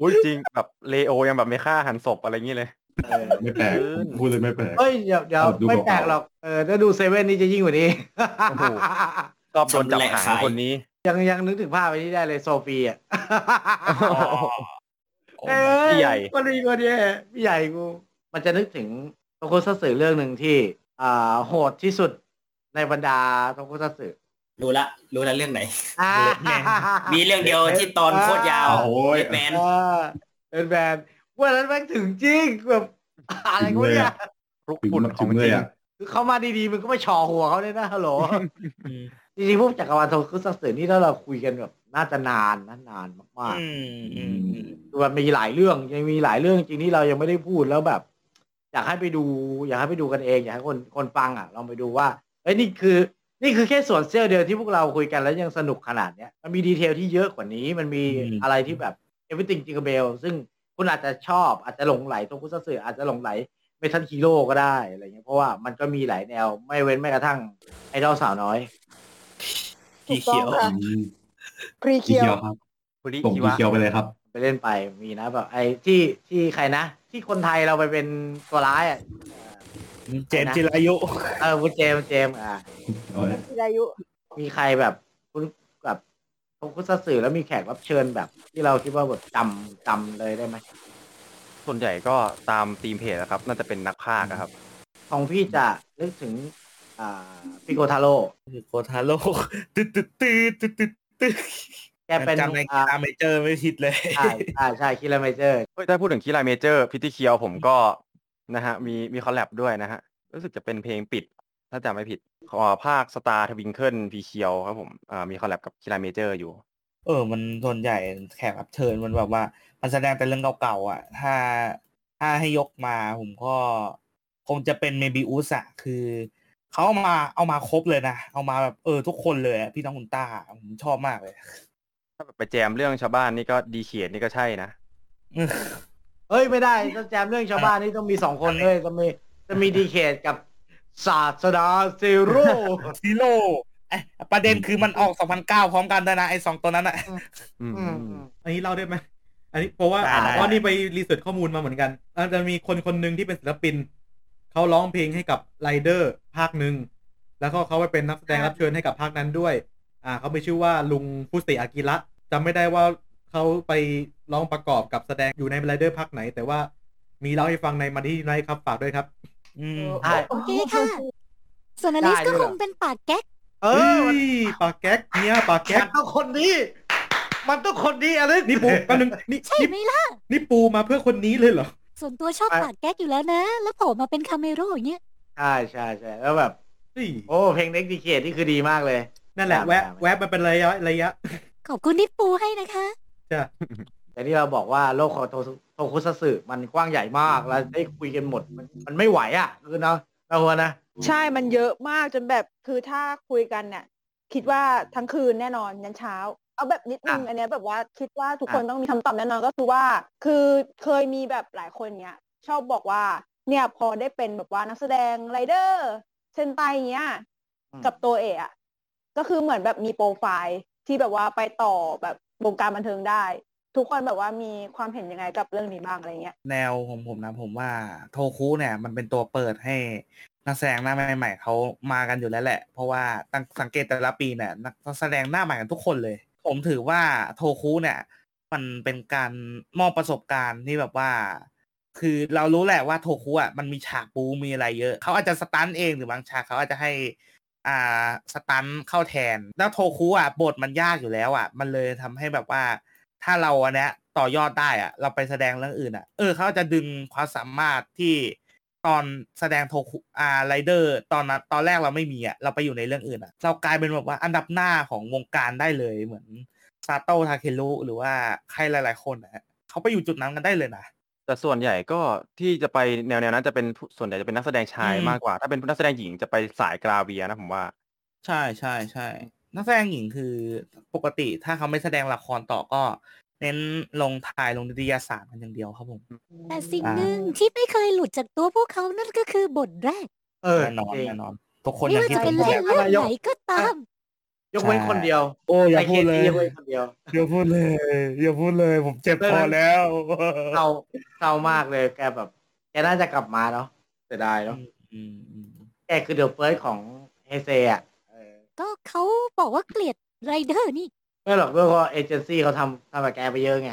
อุ้ยจริงแบบเลโอยังแบบไม่ฆ่าหันศพอะไรอย่างงี้เลยเออไม่แปลกพูดเลยไม่แปลกเฮ้ยเดี๋ยวเดี๋ยวเอาดูไม่เบาๆแปลกหรอกเออถ้าดูเซเว่นนี่จะยิ่งกว่านี้โอ้โหชอบโดนจับหางคนนี้ ยังยังนึกถึงภาพไปที่ได้เลยโซฟีอะโอ้เอ้ยพี่ใหญ่คนนี้คนนี้พี่ใหญ่กูมันจะนึกถึง โทคุซัตสึเรื่องหนึ่งที่อ่าโหดที่สุดในบรรดาโทคุซัตสึรู้ละ รู้ละเรื่องไหนอ่ามีเรื่องเดียวที่ตอนโคตรยาวโอ้ยแมนอ่าเป็นแบรนด์วันนั้นแม่งถึงจริงแบบอะไรกูเนี่ยรุกถึงฝุ่นมันขถึองงจเลริยงอะคือเขามาดีๆ มันก็ไม่ชอหัวเขาเลยนะฮัลโหลอืมจริงๆพวกจักรวาลโทคุซัตสึนี่ถ้าเราคุยกันแบบน่าจะนานนะนานมากๆอืมอืมอืมคือมันมีหลายเรื่องยังมีหลายเรื่องจริงที่เรายังไม่ได้พูดแล้วแบบ อยากให้ไปดู อยากให้ไปดูกันเอง อยากให้คนคนฟังอะลองไปดูว่าเอ้ยนี่คือ นี่คือแค่ส่วนเสี้ยวเดียวที่พวกเราคุยกันแล้วยังสนุกขนาดเนี้ยมันมี detail ที่เยอะกว่านี้มันมีอะไรที่แบบ everything j i n g l e bell ซึ่งคุณอาจจะชอบอาจจะหลงใหลตรงโทคุซัทสึอาจจะหลงใหล Metal Hero ก็ได้อะไรเงี้ยเพราะว่ามันก็มีหลายแนวไม่เว้นแม้กระทั่งไอดอลสาวน้อยพี่เขียวถูกต้องค่ะอืมพรีสีเคียวเขียวครับคุริส่งคิสีวะเขียวไปเลยครับ ไปเล่นไปมีนะแบบไอ้ที่ที่ใครนะ ที่คนไทยเราไปเป็นตัวร้ายอะเจมส์จิรายุเออคุณเจมส์เจมส์อ่าจิรายุ มีใครแบบคุณแบบทงคุซัตสึแล้วมีแขกรับเชิญแบบ ที่เราคิดว่าแบบจำจำเลยได้ไหมส่วนใหญ่ก็ตามทีมเพจนะครับ น่าจะเป็นนักพากย์อะครับ ของพี่จะนึกถึง อ่าพิโกทาโร่โคทาโร่ตึ๊ดตึ๊ดตึ๊ดตึ๊ดตึ๊ดตึ๊ดแกเป็นจำในกีอ่าฬาเมเจอร์ไม่ผิดเลยใช่ใช่ใช่คิราเมเจอร์เฮ้ยถ้าพูดถึงคีไลเมเจอร์พิธีเคียวผมก็นะฮะมีมี collab ด้วยนะฮะ รู้สึกจะเป็นเพลงปิด ถ้าจำไม่ผิดขอภาคสตาร์ทวิงเกิลพรีเคียวครับผมอ่ามี collab กับคิราเมเจอร์อยู่ เออ มันส่วนใหญ่แขกรับเชิญมันแบบว่า มันแสดงแต่เรื่องเก่าๆอะ ถ้าถ้าให้ยกมาผมก็คงจะเป็นเมบิอุสอะคือเขาเอามาเอามาครบเลยนะ เอามาแบบเออทุกคนเลยอะพี่น้องคุณต้าผมชอบมากเลยถ้าแบบไปแจมเรื่องชาวบ้านนี่ก็ดีเขียนนี่ก็ใช่นะ เฮ้ยไม่ได้ต้องแจมเรื่องชาวบ้านนี่ต้องมีสองคนด้วยจะมีจะมีดีเคดกับศาสดาเซโร่ซีโร่ไอ้ประเด็นคือมันออก2009พร้อมกันด้วยนะไอ้สองตัวนั้นอะอืมอืม อันนี้เล่าได้ไหม อันนี้เพราะว่าได้ได้ เพราะนี่ไป research ข้อมูลมาเหมือนกันอาจจะมีคนคนหนึ่งที่เป็นศิลปิน เขาร้องเพลงให้กับไรเดอร์ภาคหนึ่ง แล้วก็เขาไปเป็นนักแสดงรับเชิญให้กับภาคนั้นด้วย อ่า เขาไปชื่อว่าลุงคุชิดะอากิระ จำไม่ได้ว่าเขาไปร้องประกอบกับแสดงอยู่ในไรเดอร์ภาคไหน แต่ว่ามีเล่าให้ฟังในมาที่ไนครับฝากด้วยครับ อืมใช่โอเคค่ะ ส่วนอลิสได้ก็ด้วยคเหรองเป็นปากแก๊ก เอเฮ้อมันยปากแก๊กเนี่ยปากแก๊มักนต้องคนนี้ มันต้องคนนี้อะไรนี่ปูแป๊บนึงนี่ใช่นี่ไหมล่ะนี่ปูมาเพื่อคนนี้เลยเหรอส่วนตัวชอบปากแก๊กอยู่แล้วนะ แล้วโผมมาเป็นคาเมโร่อย่างเงี้ยใช่ใช่ใช่แล้วแบบเฮ้ยโอ้เพลงเน็กดีเคทนี่คือดีมากเลย นั่นแหละตามแวะตามแวะมาเป็นระยะระยะ ขอบคุณที่ปูให้นะคะใจ้ะแต่ที่เราบอกว่าโลกของโทโทคุซัตสึมันกว้างใหญ่มากแล้วได้คุยกันหมดมันมันไม่ไหวอะคือเนาะเราหัวนะ ใช่มันเยอะมากจนแบบคือถ้าคุยกันเนี่ยคิดว่าทั้งคืนแน่นอนยันเช้า เอาแบบนิดนึงอะอันเนี้ยแบบว่าคิดว่าทุกคนอะ ต้องมีคำตอบแน่นอนก็คือว่า คือเคยมีแบบหลายคนเนี้ยชอบบอกว่าเนี่ยพอได้เป็นแบบว่านักแสดงไรเดอร์เซนไตเนี้ย กับตัวเอกอะก็คือเหมือนแบบมีโปรไฟล์ ที่แบบว่าไปต่อแบบวงการบันเทิงได้ ทุกคนแบบว่ามีความเห็นยังไงกับเรื่องนี้บ้างอะไรเงี้ยแนวของผมนะผมว่าโทคุเนี่ยมันเป็นตัวเปิดให้นักแสดงหน้าใหม่ๆเขามากันอยู่แล้วแหละ เพราะว่าตั้งสังเกตแต่ละปีเนี่ยนักแสดงหน้าใหม่กันทุกคนเลย ผมถือว่าโทคุเนี่ย มันเป็นการมอบประสบการณ์ที่แบบว่า คือเรารู้แหละว่าโทคุอะมันมีฉากปูมีอะไรเยอะเขาอาจจะสตันเองหรือบางฉากเขาอาจจะให้ อ่าสตันเข้าแทน แล้วโทคุอะบทมันยากอยู่แล้วอะ มันเลยทำให้แบบว่า ถ้าเราอันเนี้ยต่อยอดได้อะ เราไปแสดงเรื่องอื่นอะ เออเขาจะดึงความสามารถที่ตอนแสดงโทคุอ่าไรเดอร์ ตอนนั้นตอนแรกเราไม่มีอะ เราไปอยู่ในเรื่องอื่นอะ เรากลายเป็นแบบว่าอันดับหน้าของวงการได้เลยเหมือนซาโตะทาเครุหรือว่าใครหลาย ๆ คนนะฮะเขาไปอยู่จุดนั้นกันได้เลยนะ แต่ส่วนใหญ่ก็ ที่จะไปแนวแนวนั้นจะเป็นผู้ส่วนใหญ่จะเป็นนักแสดงชายอืมมากกว่า ถ้าเป็นนักแสดงหญิงจะไปสายกราเวียนะผมว่า ใช่ใช่ใช่นักแสดงหญิง คือ ปกติถ้าเขาไม่แสดงละครต่อ ก็เน้นลงถ่าย ลงนิตยสารกันอย่างเดียวครับผมแต่สิ่งอ่าหนึ่งที่ไม่เคยหลุดจากตัวพวกเขา นั่นก็คือบทแรก เออ แน่นอน จริงแน่นอน ทุกคนไม่ยังว่าคิดจะเป็นถึงเล่นแบบเรื่องไหนก็ตาม ยกเว้นคนเดียว โอ้อย่าพูดเลยไอ้คสยกเว้นคนเดียวอย่าพูดเลยอย่าพูดเลย ผมเจ็บพอแล้วเศร้าเศร้ามากเลยแกแบบแกน่าจะกลับมาเนาะเสียดายเนาะอืมอืมแกคือเดอะเฟิร์สของเฮเซอะเออก็เขาบอกว่าเกลียดไรเดอร์นี่ ไม่หรอกด้วยเพราะเอเจนซี่เขาทำทำกับแกไปเยอะไง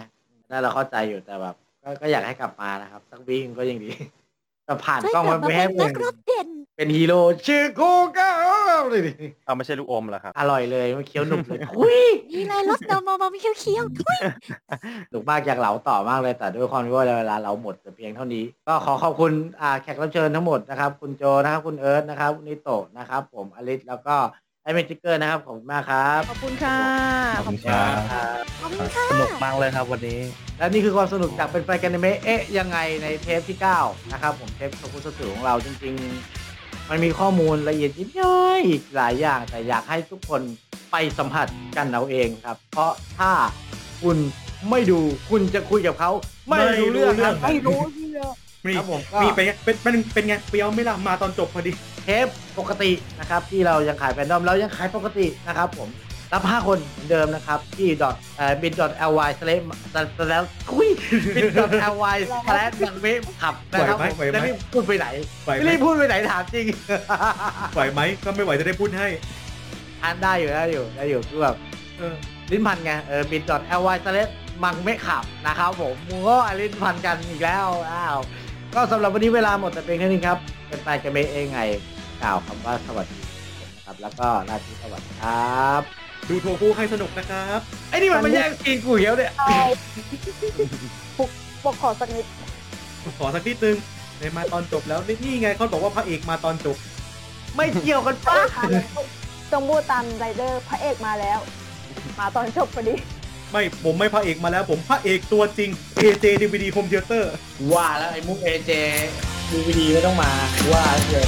นั่นเราเข้าใจอยู่แต่แบบก็ก็อยากให้กลับมานะครับ สักวีคก็ยังดี แต่ผ่านช่วยกล้องกลัมับนมาไม่ให้เป็นเป็นันกรบเด่นเป็นฮีโร่ชื่อกูก็เลยดิเอาไม่ใช่ลูกอมเหรอครับ อร่อยเลยมันเคี้ยวหนุบเลยทุยมีอะไรรสดำมามาเคี้ยวเคี้ยวๆทุยหนุกมากอยากเหลาต่อมากเลยแต่ด้วยความที่ว่าเวลาเราหมดแต่เพียงเท่านี้ ก็ขอขอบคุณอ่าแขกรับเชิญทั้งหมดนะครับ คุณโจนะครับคุณเอิร์ธนะครับคุณนิโตะนะครับ ผมอลิสแล้วก็ ไอเมจิกเกอร์นะครับขอบคุณมากครับขอบคุณค่ะ ขอบคุณครับขอบคุณค่ะ สนุกมากเลยครับวันนี้ และนี่คือความสนุกจากเป็นแฟนกันในเมะเอ๊ะยังไงในเทปที่ 9 นะครับ ผมเทปโทคุสสึของเราจริง ๆ มันมีข้อมูลละเอียดยิบย่อยอีกหลายอย่าง แต่อยากให้ทุกคนไปสัมผัสกันเอาเองครับ เพราะถ้าคุณไม่ดูคุณจะคุยกับเขาไม่รู้เรื่องครับไม่ไม่รู้รู้เรื่องเรื่องมีครับผมก็มีเป็นไงเป็นเป็นเป็นไงเปรียวไม่ล่ะมาตอนจบพอดีเท ปปกตินะครับที่เรายังขายแฟนดอมเรายังขายปกตินะครับผมรับ 5 คนเหมือนเดิมนะครับที่ดอทเอ่อบินดอท ly สเลมแล้วคุยบินดอท ly สแลชยังไม่ขับนะครับไหวผมไหวไหมจะรีบพูดไปไหนไหวไหม ไม่รีบพูดไปไหนถามจริง ไหวไหมก็ไม่ไหวจะได้พูดให้ทานได้อยู่ได้อยู่ได้อยู่คือแบบเออ ลิ้นพันไงเออบินดอท ly สเลมังไม่ขับนะครับผมมูก็ลิ้นพันกันอีกแล้วอ้าวก็สำหรับวันนี้เวลาหมดแต่เพียงเท่านี้ครับเป็นไปกันเมเองไง กล่าวคำว่าสวัสดีนะครับ แล้วก็ราตรีสวัสดีครับ ดูโทฟูให้สนุกนะครับไอ้นี่มันมาแย่งกินกูเหี้ยวเนี่ยใช่ปกปกขอสักนิดขอสักนิดนึงในมาตอนจบแล้วนี่นี่ไงเขาบอกว่าพระเอกมาตอนจบ ไม่เกี่ยวกันป้าต้องพูดตามไรเดอร์พระเอกมาแล้ว มาตอนจบพอดี ไม่ผมไม่พระเอกมาแล้ว ผมพระเอกตัวจริง AJ DVD Home Theater ว่าแล้วไอ้มุกเอเจดูวีดีไม่ต้องมาว่าเลย